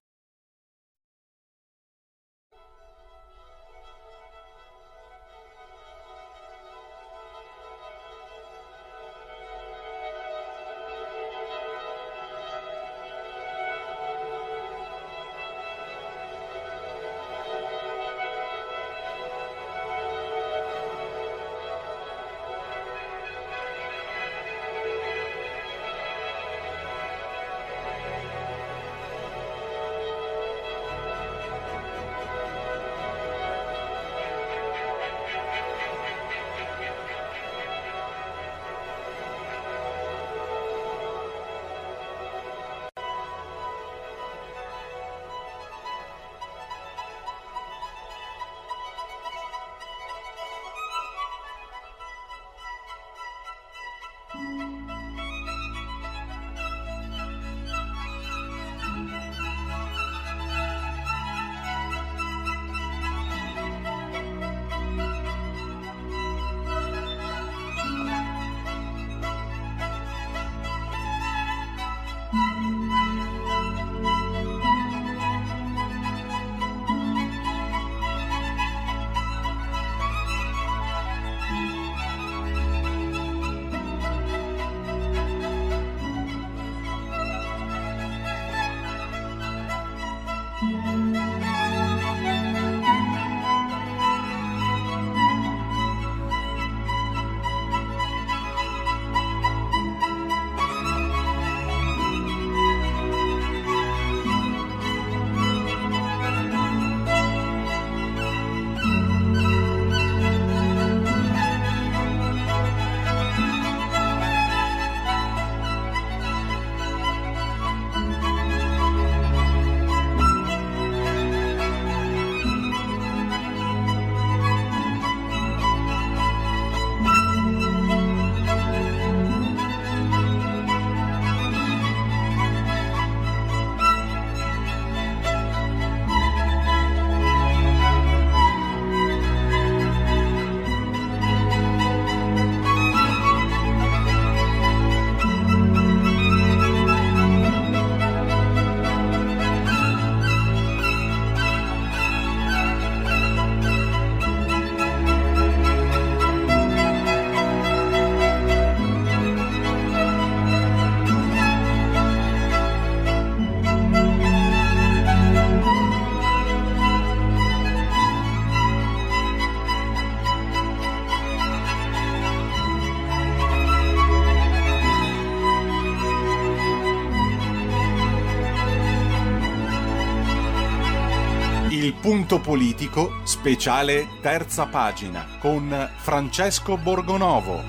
Punto politico, speciale terza pagina con Francesco Borgonovo.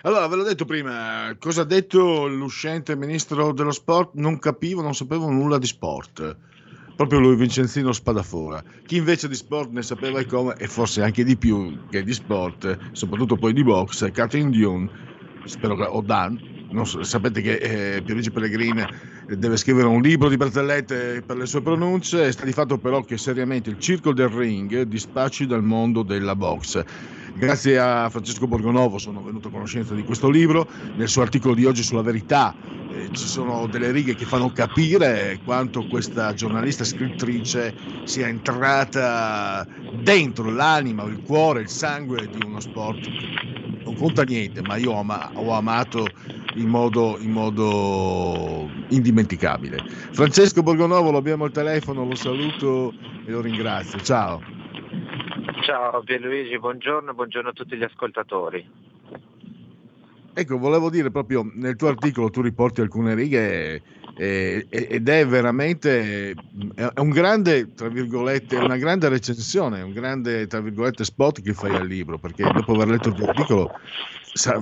Allora, ve l'ho detto prima, cosa ha detto l'uscente ministro dello sport? Non capivo, non sapevo nulla di sport. Proprio lui, Vincenzino Spadafora. Chi invece di sport ne sapeva e come, e forse anche di più che di sport, soprattutto poi di box, Catherine Dion, spero che, o Dan, so, sapete che eh, Pierluigi Pellegrini deve scrivere un libro di barzellette per le sue pronunce, sta di fatto però che seriamente il circo del ring dispacci dal mondo della box. Grazie a Francesco Borgonovo sono venuto a conoscenza di questo libro, nel suo articolo di oggi sulla verità eh, ci sono delle righe che fanno capire quanto questa giornalista scrittrice sia entrata dentro l'anima, il cuore, il sangue di uno sport. Non conta niente, ma io ho, ho amato in modo, in modo, indimenticabile. Francesco Borgonovo, lo abbiamo al telefono, lo saluto e lo ringrazio. Ciao. Ciao Pierluigi, buongiorno, buongiorno a tutti gli ascoltatori. Ecco, volevo dire proprio nel tuo articolo tu riporti alcune righe eh, ed è veramente è un grande, tra virgolette, una grande recensione, un grande, tra virgolette, spot che fai al libro, perché dopo aver letto il tuo articolo,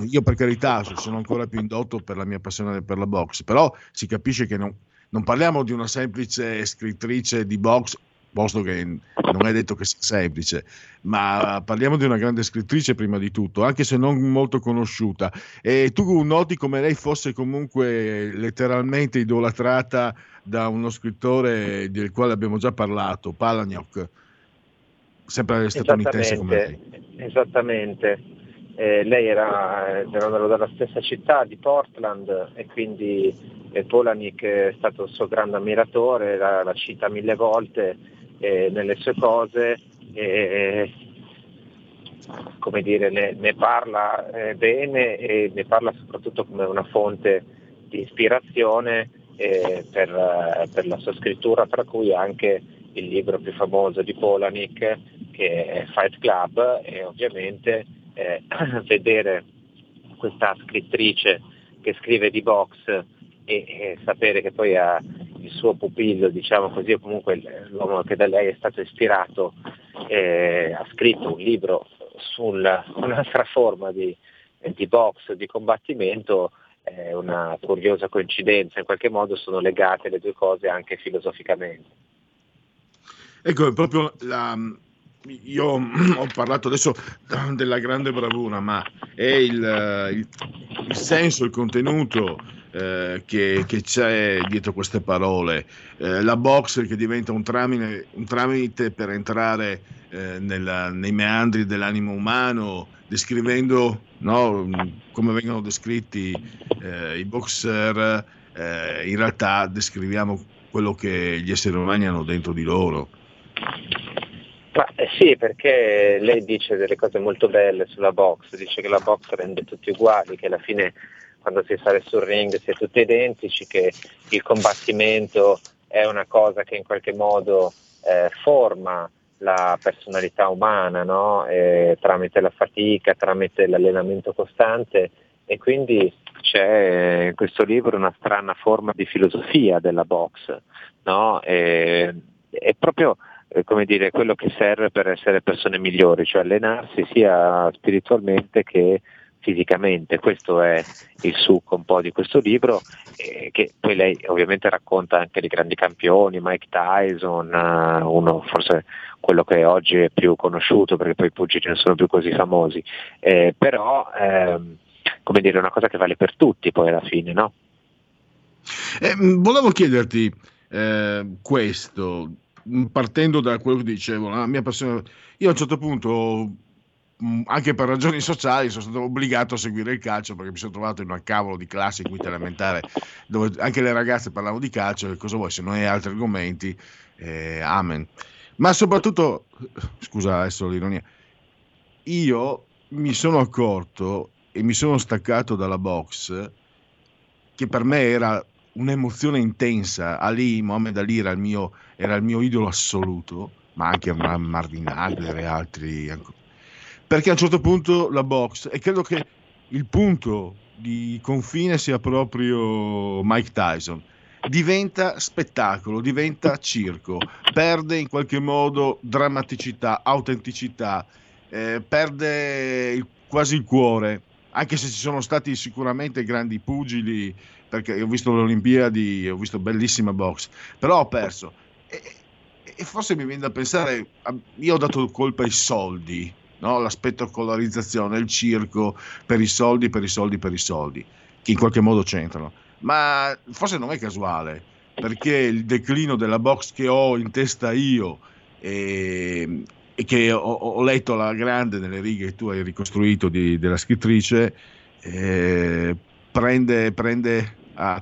io per carità sono ancora più indotto per la mia passione per la box, però si capisce che non, non parliamo di una semplice scrittrice di box posto che non è detto che sia semplice, ma parliamo di una grande scrittrice prima di tutto, anche se non molto conosciuta. E tu noti come lei fosse comunque letteralmente idolatrata da uno scrittore del quale abbiamo già parlato, Palahniuk, sempre statunitense come lei. Esattamente. Eh, lei era, erano dalla stessa città di Portland e quindi eh, Polanyi è stato il suo grande ammiratore, la, la cita mille volte eh, nelle sue cose, eh, come dire, ne, ne parla eh, bene e ne parla soprattutto come una fonte di ispirazione eh, per, per, la sua scrittura, tra cui anche il libro più famoso di Polanik che è Fight Club e ovviamente eh, vedere questa scrittrice che scrive di box e, e sapere che poi ha il suo pupillo, diciamo così, o comunque l'uomo che da lei è stato ispirato, eh, ha scritto un libro su un'altra forma di, di box, di combattimento, è una curiosa coincidenza, in qualche modo sono legate le due cose anche filosoficamente. Ecco, è proprio la, io ho parlato adesso della grande bravura, ma è il, il, il senso, il contenuto eh, che, che, c'è dietro queste parole, eh, la box che diventa un tramite, un tramite per entrare eh, nella, nei meandri dell'animo umano, descrivendo no, come vengono descritti eh, i boxer, eh, in realtà descriviamo quello che gli esseri umani hanno dentro di loro. Ma, eh sì, perché lei dice delle cose molto belle sulla box, dice che la box rende tutti uguali, che alla fine quando si sale sul ring si è tutti identici, che il combattimento è una cosa che in qualche modo eh, forma la personalità umana no? eh, tramite la fatica, tramite l'allenamento costante e quindi c'è in questo libro una strana forma di filosofia della box, no? e, è proprio eh, come dire, quello che serve per essere persone migliori, cioè allenarsi sia spiritualmente che fisicamente, questo è il succo un po' di questo libro, eh, che poi lei ovviamente racconta anche di grandi campioni, Mike Tyson, uh, uno forse quello che oggi è più conosciuto perché poi i pugili non sono più così famosi, eh, però ehm, come dire, è una cosa che vale per tutti poi alla fine, no? Eh, volevo chiederti eh, questo, partendo da quello che dicevo, la mia passione, io a un certo punto anche per ragioni sociali sono stato obbligato a seguire il calcio perché mi sono trovato in una cavolo di classe quinta elementare dove anche le ragazze parlavano di calcio e cosa vuoi se non hai altri argomenti eh, amen. Ma soprattutto scusa adesso l'ironia io mi sono accorto e mi sono staccato dalla box che per me era un'emozione intensa. Ali, Mohamed Ali era il mio, era il mio idolo assoluto ma anche Marvin Hagler e altri ancora perché a un certo punto la box, e credo che il punto di confine sia proprio Mike Tyson. diventa spettacolo, diventa circo, perde in qualche modo drammaticità, autenticità, eh, perde il- quasi il cuore, anche se ci sono stati sicuramente grandi pugili, perché ho visto le Olimpiadi, ho visto bellissima box, però ho perso. E, e forse mi viene da pensare, io ho dato colpa ai soldi, no? la spettacolarizzazione, il circo per i soldi, per i soldi, per i soldi, che in qualche modo c'entrano. Ma forse non è casuale, perché il declino della box che ho in testa io e, e che ho, ho letto alla grande nelle righe che tu hai ricostruito di- della scrittrice, eh, prende, prende a,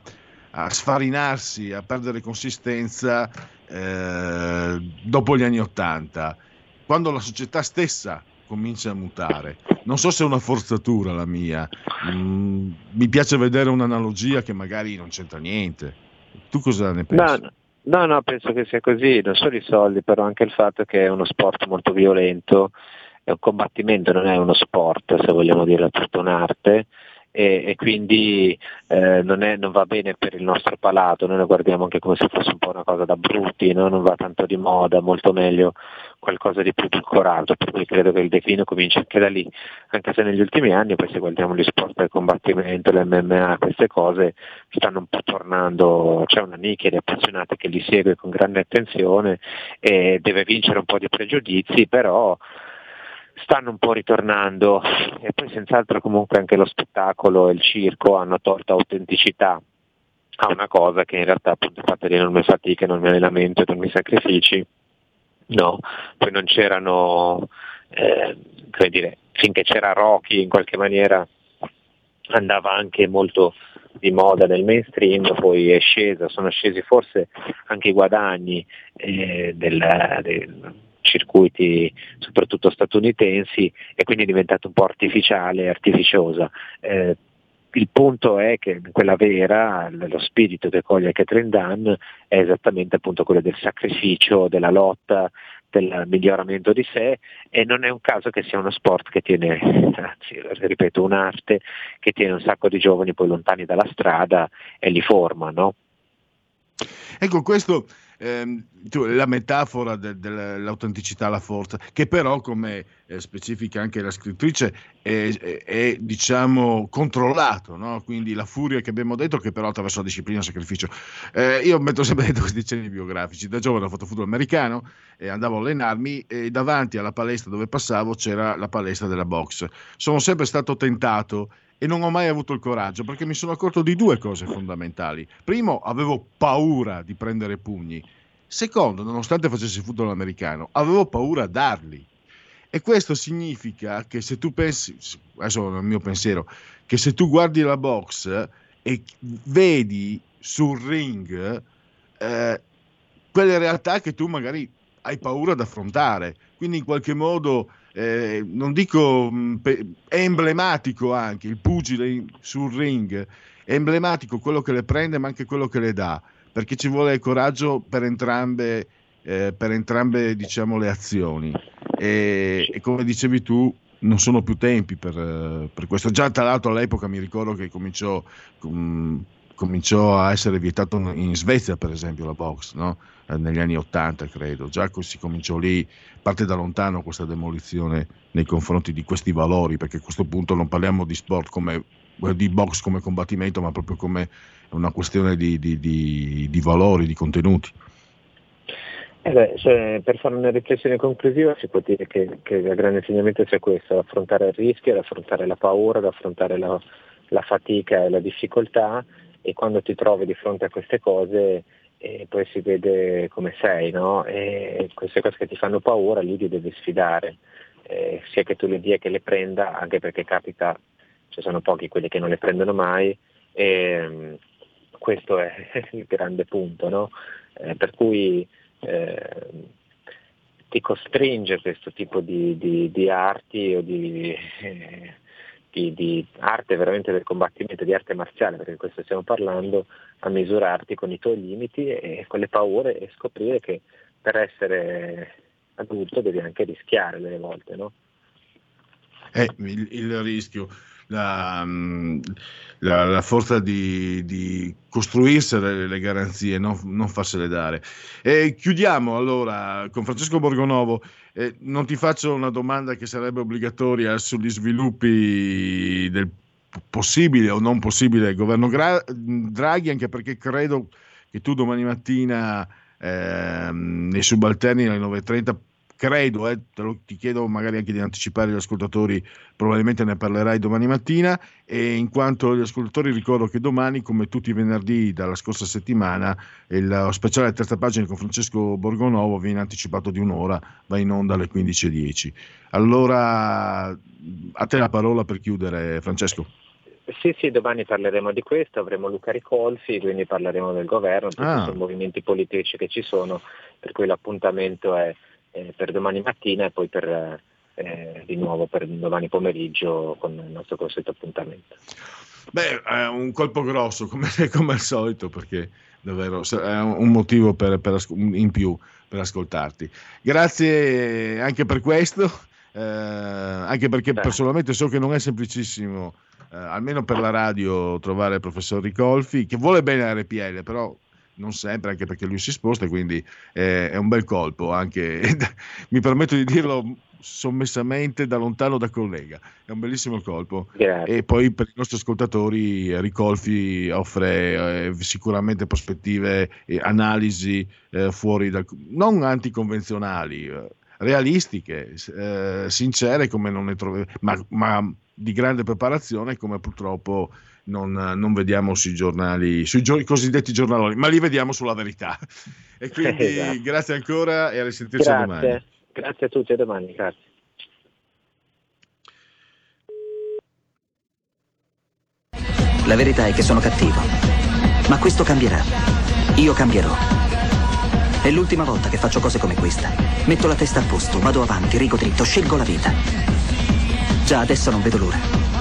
a sfarinarsi, a perdere consistenza eh, dopo gli anni Ottanta, quando la società stessa comincia a mutare. Non so se è una forzatura la mia, Mm, mi piace vedere un'analogia che magari non c'entra niente. Tu cosa ne pensi? No, no, no, penso che sia così, non solo i soldi, però anche il fatto che è uno sport molto violento, è un combattimento, non è uno sport, se vogliamo dire tutta un'arte, e, e quindi eh, non, è- non va bene per il nostro palato, noi lo guardiamo anche come se fosse un po' una cosa da brutti, no? non va tanto di moda, molto meglio qualcosa di più edulcorato, per cui credo che il declino cominci anche da lì, anche se negli ultimi anni poi se guardiamo gli sport del combattimento, l'MMA, queste cose stanno un po' tornando, c'è una nicchia di appassionati che li segue con grande attenzione e deve vincere un po' di pregiudizi, però stanno un po' ritornando. E poi senz'altro comunque anche lo spettacolo e il circo hanno tolto autenticità a una cosa che in realtà appunto è fatta di enorme fatica, enorme allenamento, enormi sacrifici, no, poi non c'erano, eh, come dire, finché c'era Rocky in qualche maniera andava anche molto di moda nel mainstream, poi è scesa, sono scesi forse anche i guadagni eh, del- dei circuiti soprattutto statunitensi e quindi è diventato un po' artificiale artificiosa. Eh, il punto è che quella vera, lo spirito che coglie Catherine Dunn è esattamente appunto quello del sacrificio, della lotta, del miglioramento di sé e non è un caso che sia uno sport che tiene, anzi ripeto, un'arte che tiene un sacco di giovani poi lontani dalla strada e li forma, no? Ecco, questo ehm, la metafora de- dell'autenticità, la forza, che però, come eh, specifica anche la scrittrice, è, è- è, diciamo controllato, no? quindi la furia che abbiamo detto, che però attraverso la disciplina e il sacrificio. Eh, io metto sempre dentro questi cenni biografici. Da giovane ho fatto football americano e andavo a allenarmi e davanti alla palestra dove passavo c'era la palestra della box. Sono sempre stato tentato e non ho mai avuto il coraggio perché mi sono accorto di due cose fondamentali. Primo, avevo paura di prendere pugni. Secondo, nonostante facessi football americano, avevo paura a darli. E questo significa che se tu pensi, adesso è il mio pensiero, che se tu guardi la box e vedi sul ring eh, quelle realtà che tu magari hai paura ad affrontare, quindi in qualche modo eh, non dico pe- è emblematico anche il pugile sul ring, è emblematico quello che le prende ma anche quello che le dà, perché ci vuole coraggio per entrambe, eh, per entrambe diciamo, le azioni. E, e come dicevi tu, non sono più tempi per, per questo. Già tra l'altro all'epoca mi ricordo che cominciò, com- cominciò a essere vietato in Svezia, per esempio, la box, no? Eh, negli anni 80 credo. Già si cominciò lì, parte da lontano questa demolizione nei confronti di questi valori, perché a questo punto non parliamo di sport come di box come combattimento, ma proprio come una questione di, di- di- di valori, di contenuti. Eh beh, cioè, per fare una riflessione conclusiva si può dire che, che il grande insegnamento sia questo, affrontare il rischio, affrontare la paura, affrontare la, la fatica e la difficoltà e quando ti trovi di fronte a queste cose eh, poi si vede come sei, no? E queste cose che ti fanno paura lì ti devi sfidare, eh, sia che tu le dia che le prenda, anche perché capita, ci sono pochi quelli che non le prendono mai e mm, questo è il grande punto, no? Eh, per cui eh, ti costringe questo tipo di, di- di arti o di, eh, di- di arte veramente del combattimento, di arte marziale, perché di questo stiamo parlando, a misurarti con i tuoi limiti e con le paure e scoprire che per essere adulto devi anche rischiare delle volte, no? Eh, il, il rischio. La, la, la forza di, di costruirsele le garanzie, non, non farsele dare. E chiudiamo allora con Francesco Borgonovo. Eh, non ti faccio una domanda che sarebbe obbligatoria sugli sviluppi del possibile o non possibile governo Gra- Draghi, anche perché credo che tu domani mattina ehm, nei subalterni alle 9.30 credo, eh, te lo, ti chiedo magari anche di anticipare gli ascoltatori, probabilmente ne parlerai domani mattina e in quanto gli ascoltatori ricordo che domani, come tutti i venerdì dalla scorsa settimana, il speciale terza pagina con Francesco Borgonovo viene anticipato di un'ora, va in onda alle 15.10. Allora, a te la parola per chiudere, Francesco. Sì, sì, domani parleremo di questo, avremo Luca Ricolfi, quindi parleremo del governo, di Ah. tutti i movimenti politici che ci sono, per cui l'appuntamento è eh, per domani mattina e poi per, eh, di nuovo per domani pomeriggio con il nostro consueto appuntamento. Beh, è un colpo grosso come, come al solito perché davvero è un motivo per, per in più per ascoltarti. Grazie anche per questo, eh, anche perché personalmente so che non è semplicissimo, eh, almeno per la radio, trovare il professor Ricolfi, che vuole bene a RPL, però non sempre, anche perché lui si sposta, quindi eh, è un bel colpo, anche, mi permetto di dirlo sommessamente da lontano da collega, è un bellissimo colpo. E poi per i nostri ascoltatori Ricolfi offre eh, sicuramente prospettive e analisi eh, fuori dal, non anticonvenzionali, eh, realistiche, eh, sincere come non ne trovi, ma, ma di grande preparazione come purtroppo non, non vediamo sui giornali, sui gio- cosiddetti giornaloni, ma li vediamo sulla verità. E quindi Esatto. grazie ancora e a risentirci domani. Grazie, grazie a tutti, a domani, grazie. La verità è che sono cattivo. Ma questo cambierà. Io cambierò. È l'ultima volta che faccio cose come questa. Metto la testa a posto, vado avanti, rigo dritto, scelgo la vita. Già adesso non vedo l'ora.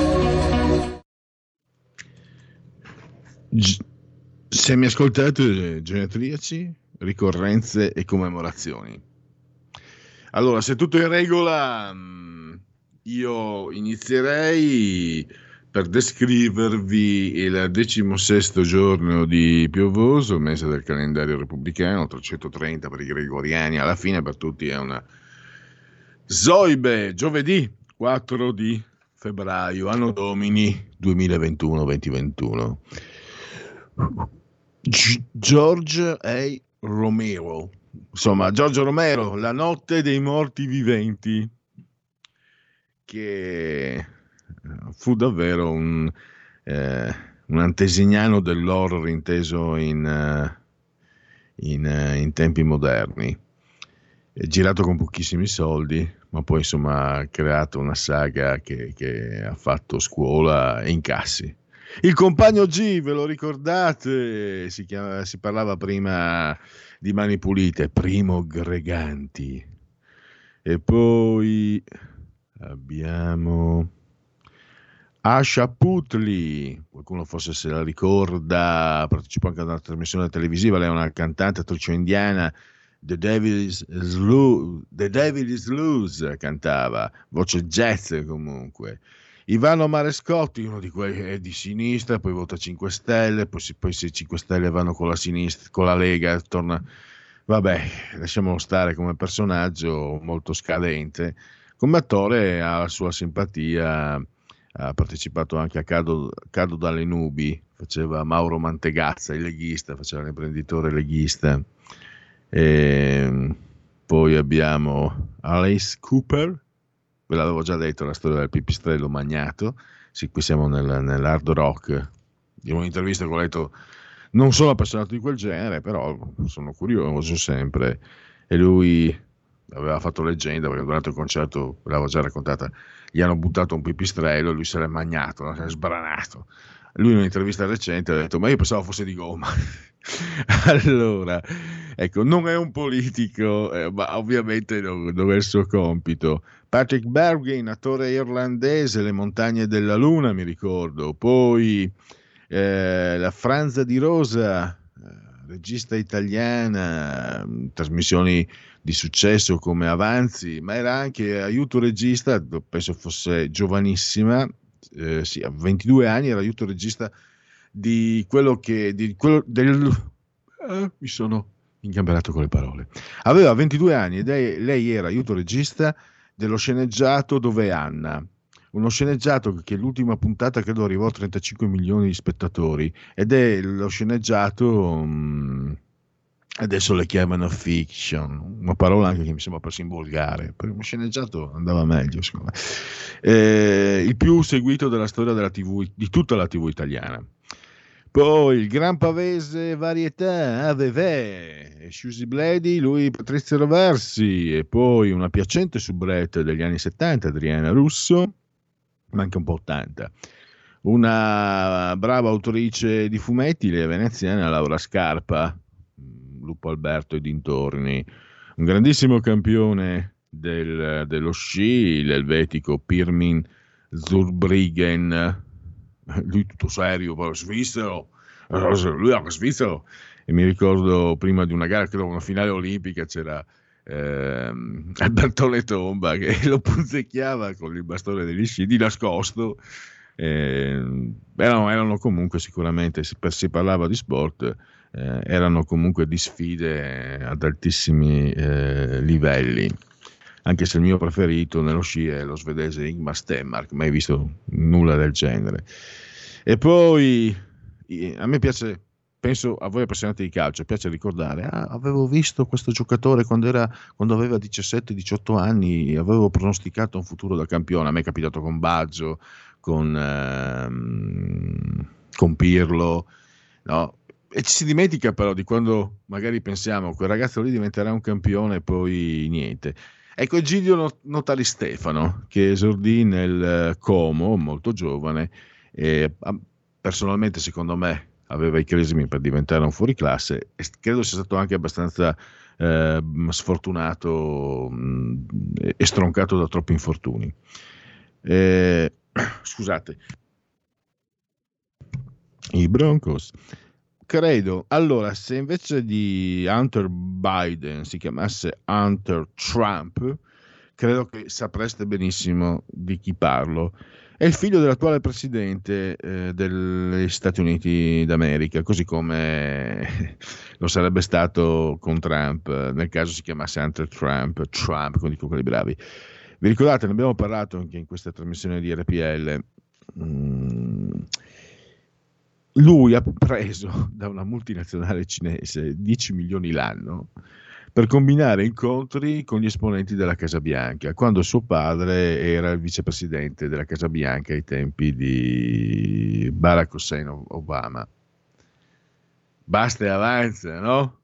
Se mi ascoltate, genetriaci, ricorrenze e commemorazioni. Allora, se tutto è in regola, mh, io inizierei per descrivervi il decimosesto giorno di piovoso, mese del calendario repubblicano, 330 per i gregoriani, alla fine per tutti è una Zoibe, giovedì 4 di febbraio, anno domini 2021-2021. G- George A. Romero, insomma, Giorgio Romero, La notte dei morti viventi, che eh, fu davvero un, eh, un antesignano dell'horror inteso in, eh, in, eh, in tempi moderni. È girato con pochissimi soldi, ma poi insomma ha creato una saga che, che ha fatto scuola e incassi. Il compagno G, ve lo ricordate? Si, chiama- si parlava prima di Mani Pulite, Primo Greganti. E poi abbiamo Asha Putli, qualcuno forse se la ricorda, partecipò anche ad una trasmissione televisiva, lei è una cantante attrice indiana, The Devil is, Loo- The Devil is Loose cantava, voce jazz comunque. Ivano Marescotti, uno di quelli è di sinistra, poi vota 5 Stelle, poi, si- poi se i 5 Stelle vanno con la sinistra, con la Lega, torna... Vabbè, lasciamolo stare come personaggio molto scadente. Come attore ha la sua simpatia, ha partecipato anche a Cado, Cado dalle nubi, faceva Mauro Mantegazza, il leghista, faceva l'imprenditore leghista. E poi abbiamo Alice Cooper, ve l'avevo già detto la storia del pipistrello magnato. Sì, qui siamo nel- nell'hard rock. In un'intervista che ho letto, non sono appassionato di quel genere, però sono curioso sempre. E lui aveva fatto leggenda perché durante il concerto, l'avevo già raccontata, gli hanno buttato un pipistrello e lui se l'è magnato, no? si è sbranato. Lui in un'intervista recente ha detto ma io pensavo fosse di gomma. allora, ecco, non è un politico, eh, ma ovviamente non, non, è il suo compito. Patrick Bergin, attore irlandese, Le montagne della luna, mi ricordo. Poi eh, la Franza di Rosa, eh, regista italiana, trasmissioni di successo come Avanzi, ma era anche aiuto regista, penso fosse giovanissima, eh, sì, a 22 anni era aiuto regista di quello che di quello del eh, mi sono ingamberato con le parole. Aveva 22 anni ed è, lei era aiuto regista dello sceneggiato Dove Anna. Uno sceneggiato che l'ultima puntata credo arrivò a 35 milioni di spettatori ed è lo sceneggiato um, adesso le chiamano fiction, una parola anche che mi sembra persino volgare, per uno sceneggiato andava meglio, secondo me. Eh, il più seguito della storia della TV, di tutta la TV italiana. Poi il Gran Pavese Varietà, Aveve, Sciusi Bledi, lui Patrizio Roversi, e poi una piacente soubrette degli anni 70, Adriana Russo, ma anche un po' 80. Una brava autrice di fumetti, le veneziana Laura Scarpa, Lupo Alberto e dintorni, un grandissimo campione del, dello sci, l'elvetico Pirmin Zurbriggen, lui tutto serio, poi svizzero, lui era svizzero. E mi ricordo prima di una gara, credo una finale olimpica, c'era ehm, Albertone Tomba che lo punzecchiava con il bastone degli sci di nascosto. Eh, erano, erano, comunque sicuramente, se si parlava di sport, eh, erano comunque di sfide ad altissimi eh, livelli anche se il mio preferito nello sci è lo svedese Ingmar Stenmark, mai visto nulla del genere. E poi a me piace, penso a voi appassionati di calcio, piace ricordare, ah, avevo visto questo giocatore quando, era, quando aveva 17-18 anni, avevo pronosticato un futuro da campione, a me è capitato con Baggio, con, ehm, con Pirlo, no? E ci si dimentica però di quando magari pensiamo quel ragazzo lì diventerà un campione e poi niente. Ecco Egidio Notari Stefano, che esordì nel eh, Como, molto giovane, e personalmente secondo me aveva i crismi per diventare un fuoriclasse e credo sia stato anche abbastanza eh, sfortunato mh, e stroncato da troppi infortuni. Eh, scusate. I Broncos credo, allora, se invece di Hunter Biden si chiamasse Hunter Trump, credo che sapreste benissimo di chi parlo. È il figlio dell'attuale presidente eh, degli Stati Uniti d'America, così come lo sarebbe stato con Trump, nel caso si chiamasse Hunter Trump, Trump, come dicono quelli bravi. Vi ricordate, ne abbiamo parlato anche in questa trasmissione di RPL. Mm lui ha preso da una multinazionale cinese 10 milioni l'anno per combinare incontri con gli esponenti della Casa Bianca, quando suo padre era il vicepresidente della Casa Bianca ai tempi di Barack Hussein Obama. Basta e avanza, no?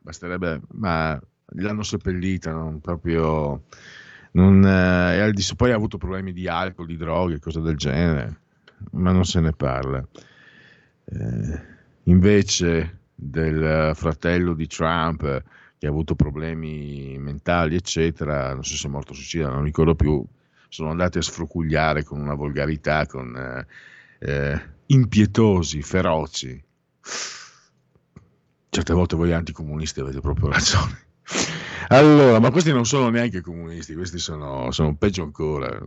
Basterebbe, ma l'hanno seppellita, non proprio... Non, eh, poi ha avuto problemi di alcol, di droghe, cose del genere, ma non se ne parla. Eh, invece del fratello di Trump che ha avuto problemi mentali, eccetera, non so se è morto suicida, non ricordo più, sono andati a sfrucugliare con una volgarità, con eh, eh, impietosi, feroci. Certe volte voi anticomunisti avete proprio ragione. Allora, ma questi non sono neanche comunisti, questi sono, sono peggio ancora.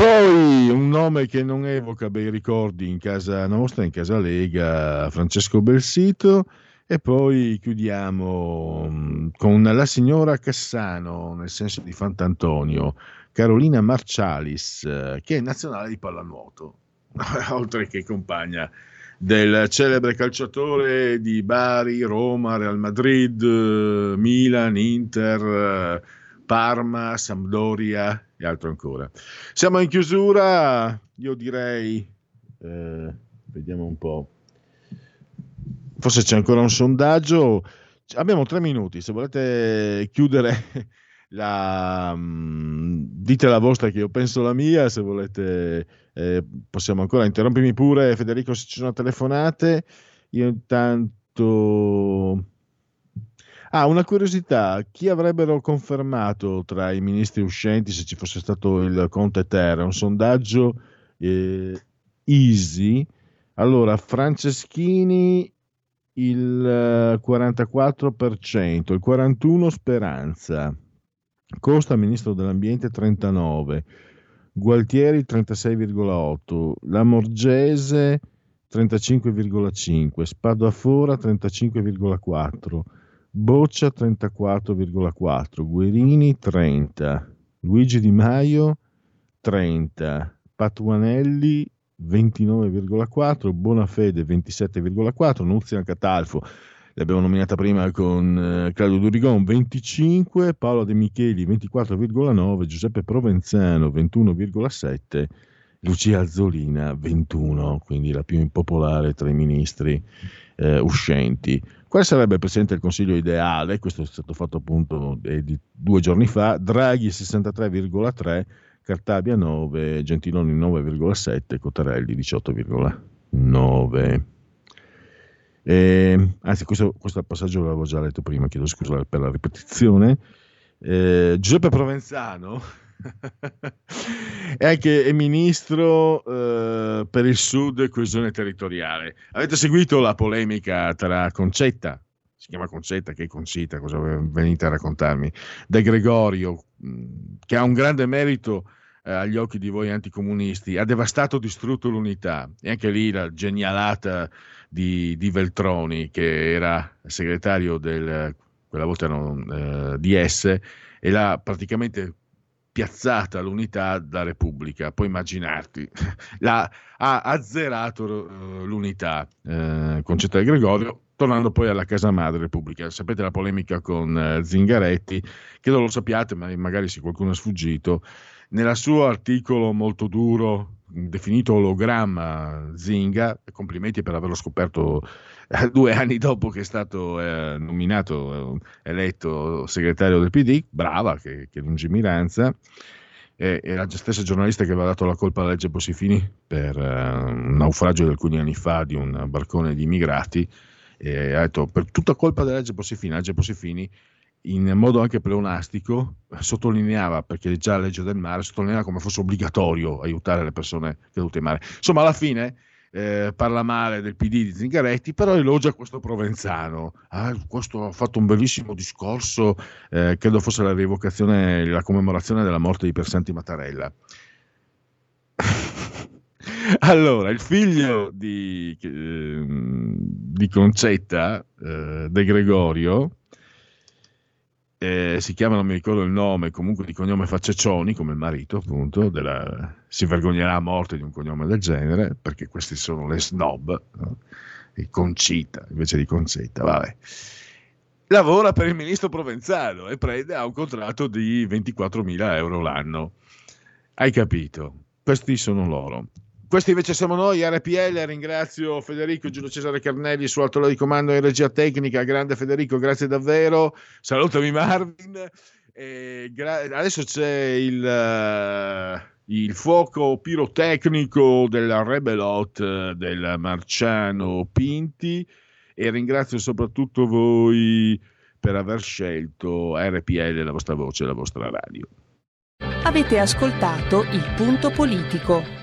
Poi un nome che non evoca bei ricordi in casa nostra, in casa Lega, Francesco Belsito. E poi chiudiamo mm, con la signora Cassano, nel senso di Fant'Antonio, Carolina Marcialis, eh, che è nazionale di pallanuoto, oltre che compagna del celebre calciatore di Bari, Roma, Real Madrid, Milan, Inter, Parma, Sampdoria e altro ancora. Siamo in chiusura, io direi, eh, vediamo un po', forse c'è ancora un sondaggio, abbiamo tre minuti, se volete chiudere la, mh, dite la vostra che io penso la mia, se volete eh, possiamo ancora interrompermi pure Federico se ci sono telefonate. Io intanto... Ah, una curiosità, chi avrebbero confermato tra i ministri uscenti se ci fosse stato il Conte Terra? Un sondaggio eh, easy. Allora, Franceschini il 44%, il 41% Speranza, Costa Ministro dell'Ambiente 39%, Gualtieri 36,8%, Lamorgese 35,5%, Spadafora 35,4%, Boccia 34,4%, Guerini 30%, Luigi Di Maio 30%, Patuanelli 29,4, Bonafede 27,4, Nuzia Catalfo, l'abbiamo nominata prima con eh, Claudio Durigon 25, Paolo De Micheli 24,9, Giuseppe Provenzano 21,7, Lucia Azzolina 21, quindi la più impopolare tra i ministri eh, uscenti. Quale sarebbe il Presidente del Consiglio ideale? Questo è stato fatto appunto eh, di due giorni fa, Draghi 63,3, Cartabia 9, Gentiloni 9,7, Cottarelli 18,9. Eh, anzi, questo, questo, passaggio l'avevo già letto prima, chiedo scusa per la ripetizione. Eh, Giuseppe Provenzano è anche è ministro eh, per il sud e coesione territoriale. Avete seguito la polemica tra Concetta, si chiama Concetta, che è Concita, cosa venite a raccontarmi, De Gregorio, che ha un grande merito eh, agli occhi di voi anticomunisti, ha devastato, distrutto l'unità. E anche lì la genialata di, di Veltroni, che era segretario del, quella volta erano eh, DS, e l'ha praticamente piazzata l'unità da Repubblica. Puoi immaginarti, l'ha, ha azzerato uh, l'unità uh, Concetta del Gregorio, tornando poi alla casa madre Repubblica. Sapete la polemica con uh, Zingaretti, che non lo sappiate, ma magari se qualcuno è sfuggito, nel suo articolo molto duro, definito ologramma Zinga, complimenti per averlo scoperto eh, due anni dopo che è stato eh, nominato, eh, eletto segretario del PD, brava, che, che lungimiranza, e, e la stessa giornalista che aveva dato la colpa alla legge Bossifini per uh, un naufragio di alcuni anni fa di un barcone di immigrati, e ha detto per tutta colpa della legge Bossifini, la legge Bossifini in modo anche pleonastico, sottolineava, perché già la legge del mare, sottolineava come fosse obbligatorio aiutare le persone cadute in mare. Insomma, alla fine eh, parla male del PD di Zingaretti, però elogia questo Provenzano. Ah, questo ha fatto un bellissimo discorso, eh, credo fosse la rievocazione, la commemorazione della morte di Persanti Mattarella. allora, il figlio di, eh, di Concetta, eh, De Gregorio, eh, si chiama, non mi ricordo il nome, comunque di cognome Facceccioni, come il marito appunto, della, si vergognerà a morte di un cognome del genere, perché questi sono le snob, no? e Concita invece di Concetta, vabbè. Lavora per il ministro Provenzano e prende a un contratto di 24.000 euro l'anno. Hai capito? Questi sono loro. Questi invece siamo noi, RPL, ringrazio Federico Giulio Cesare Carnelli su alto di comando in regia tecnica, grande Federico, grazie davvero, salutami Marvin, gra- adesso c'è il, uh, il, fuoco pirotecnico della Rebelot del Marciano Pinti e ringrazio soprattutto voi per aver scelto RPL, la vostra voce, la vostra radio. Avete ascoltato il punto politico.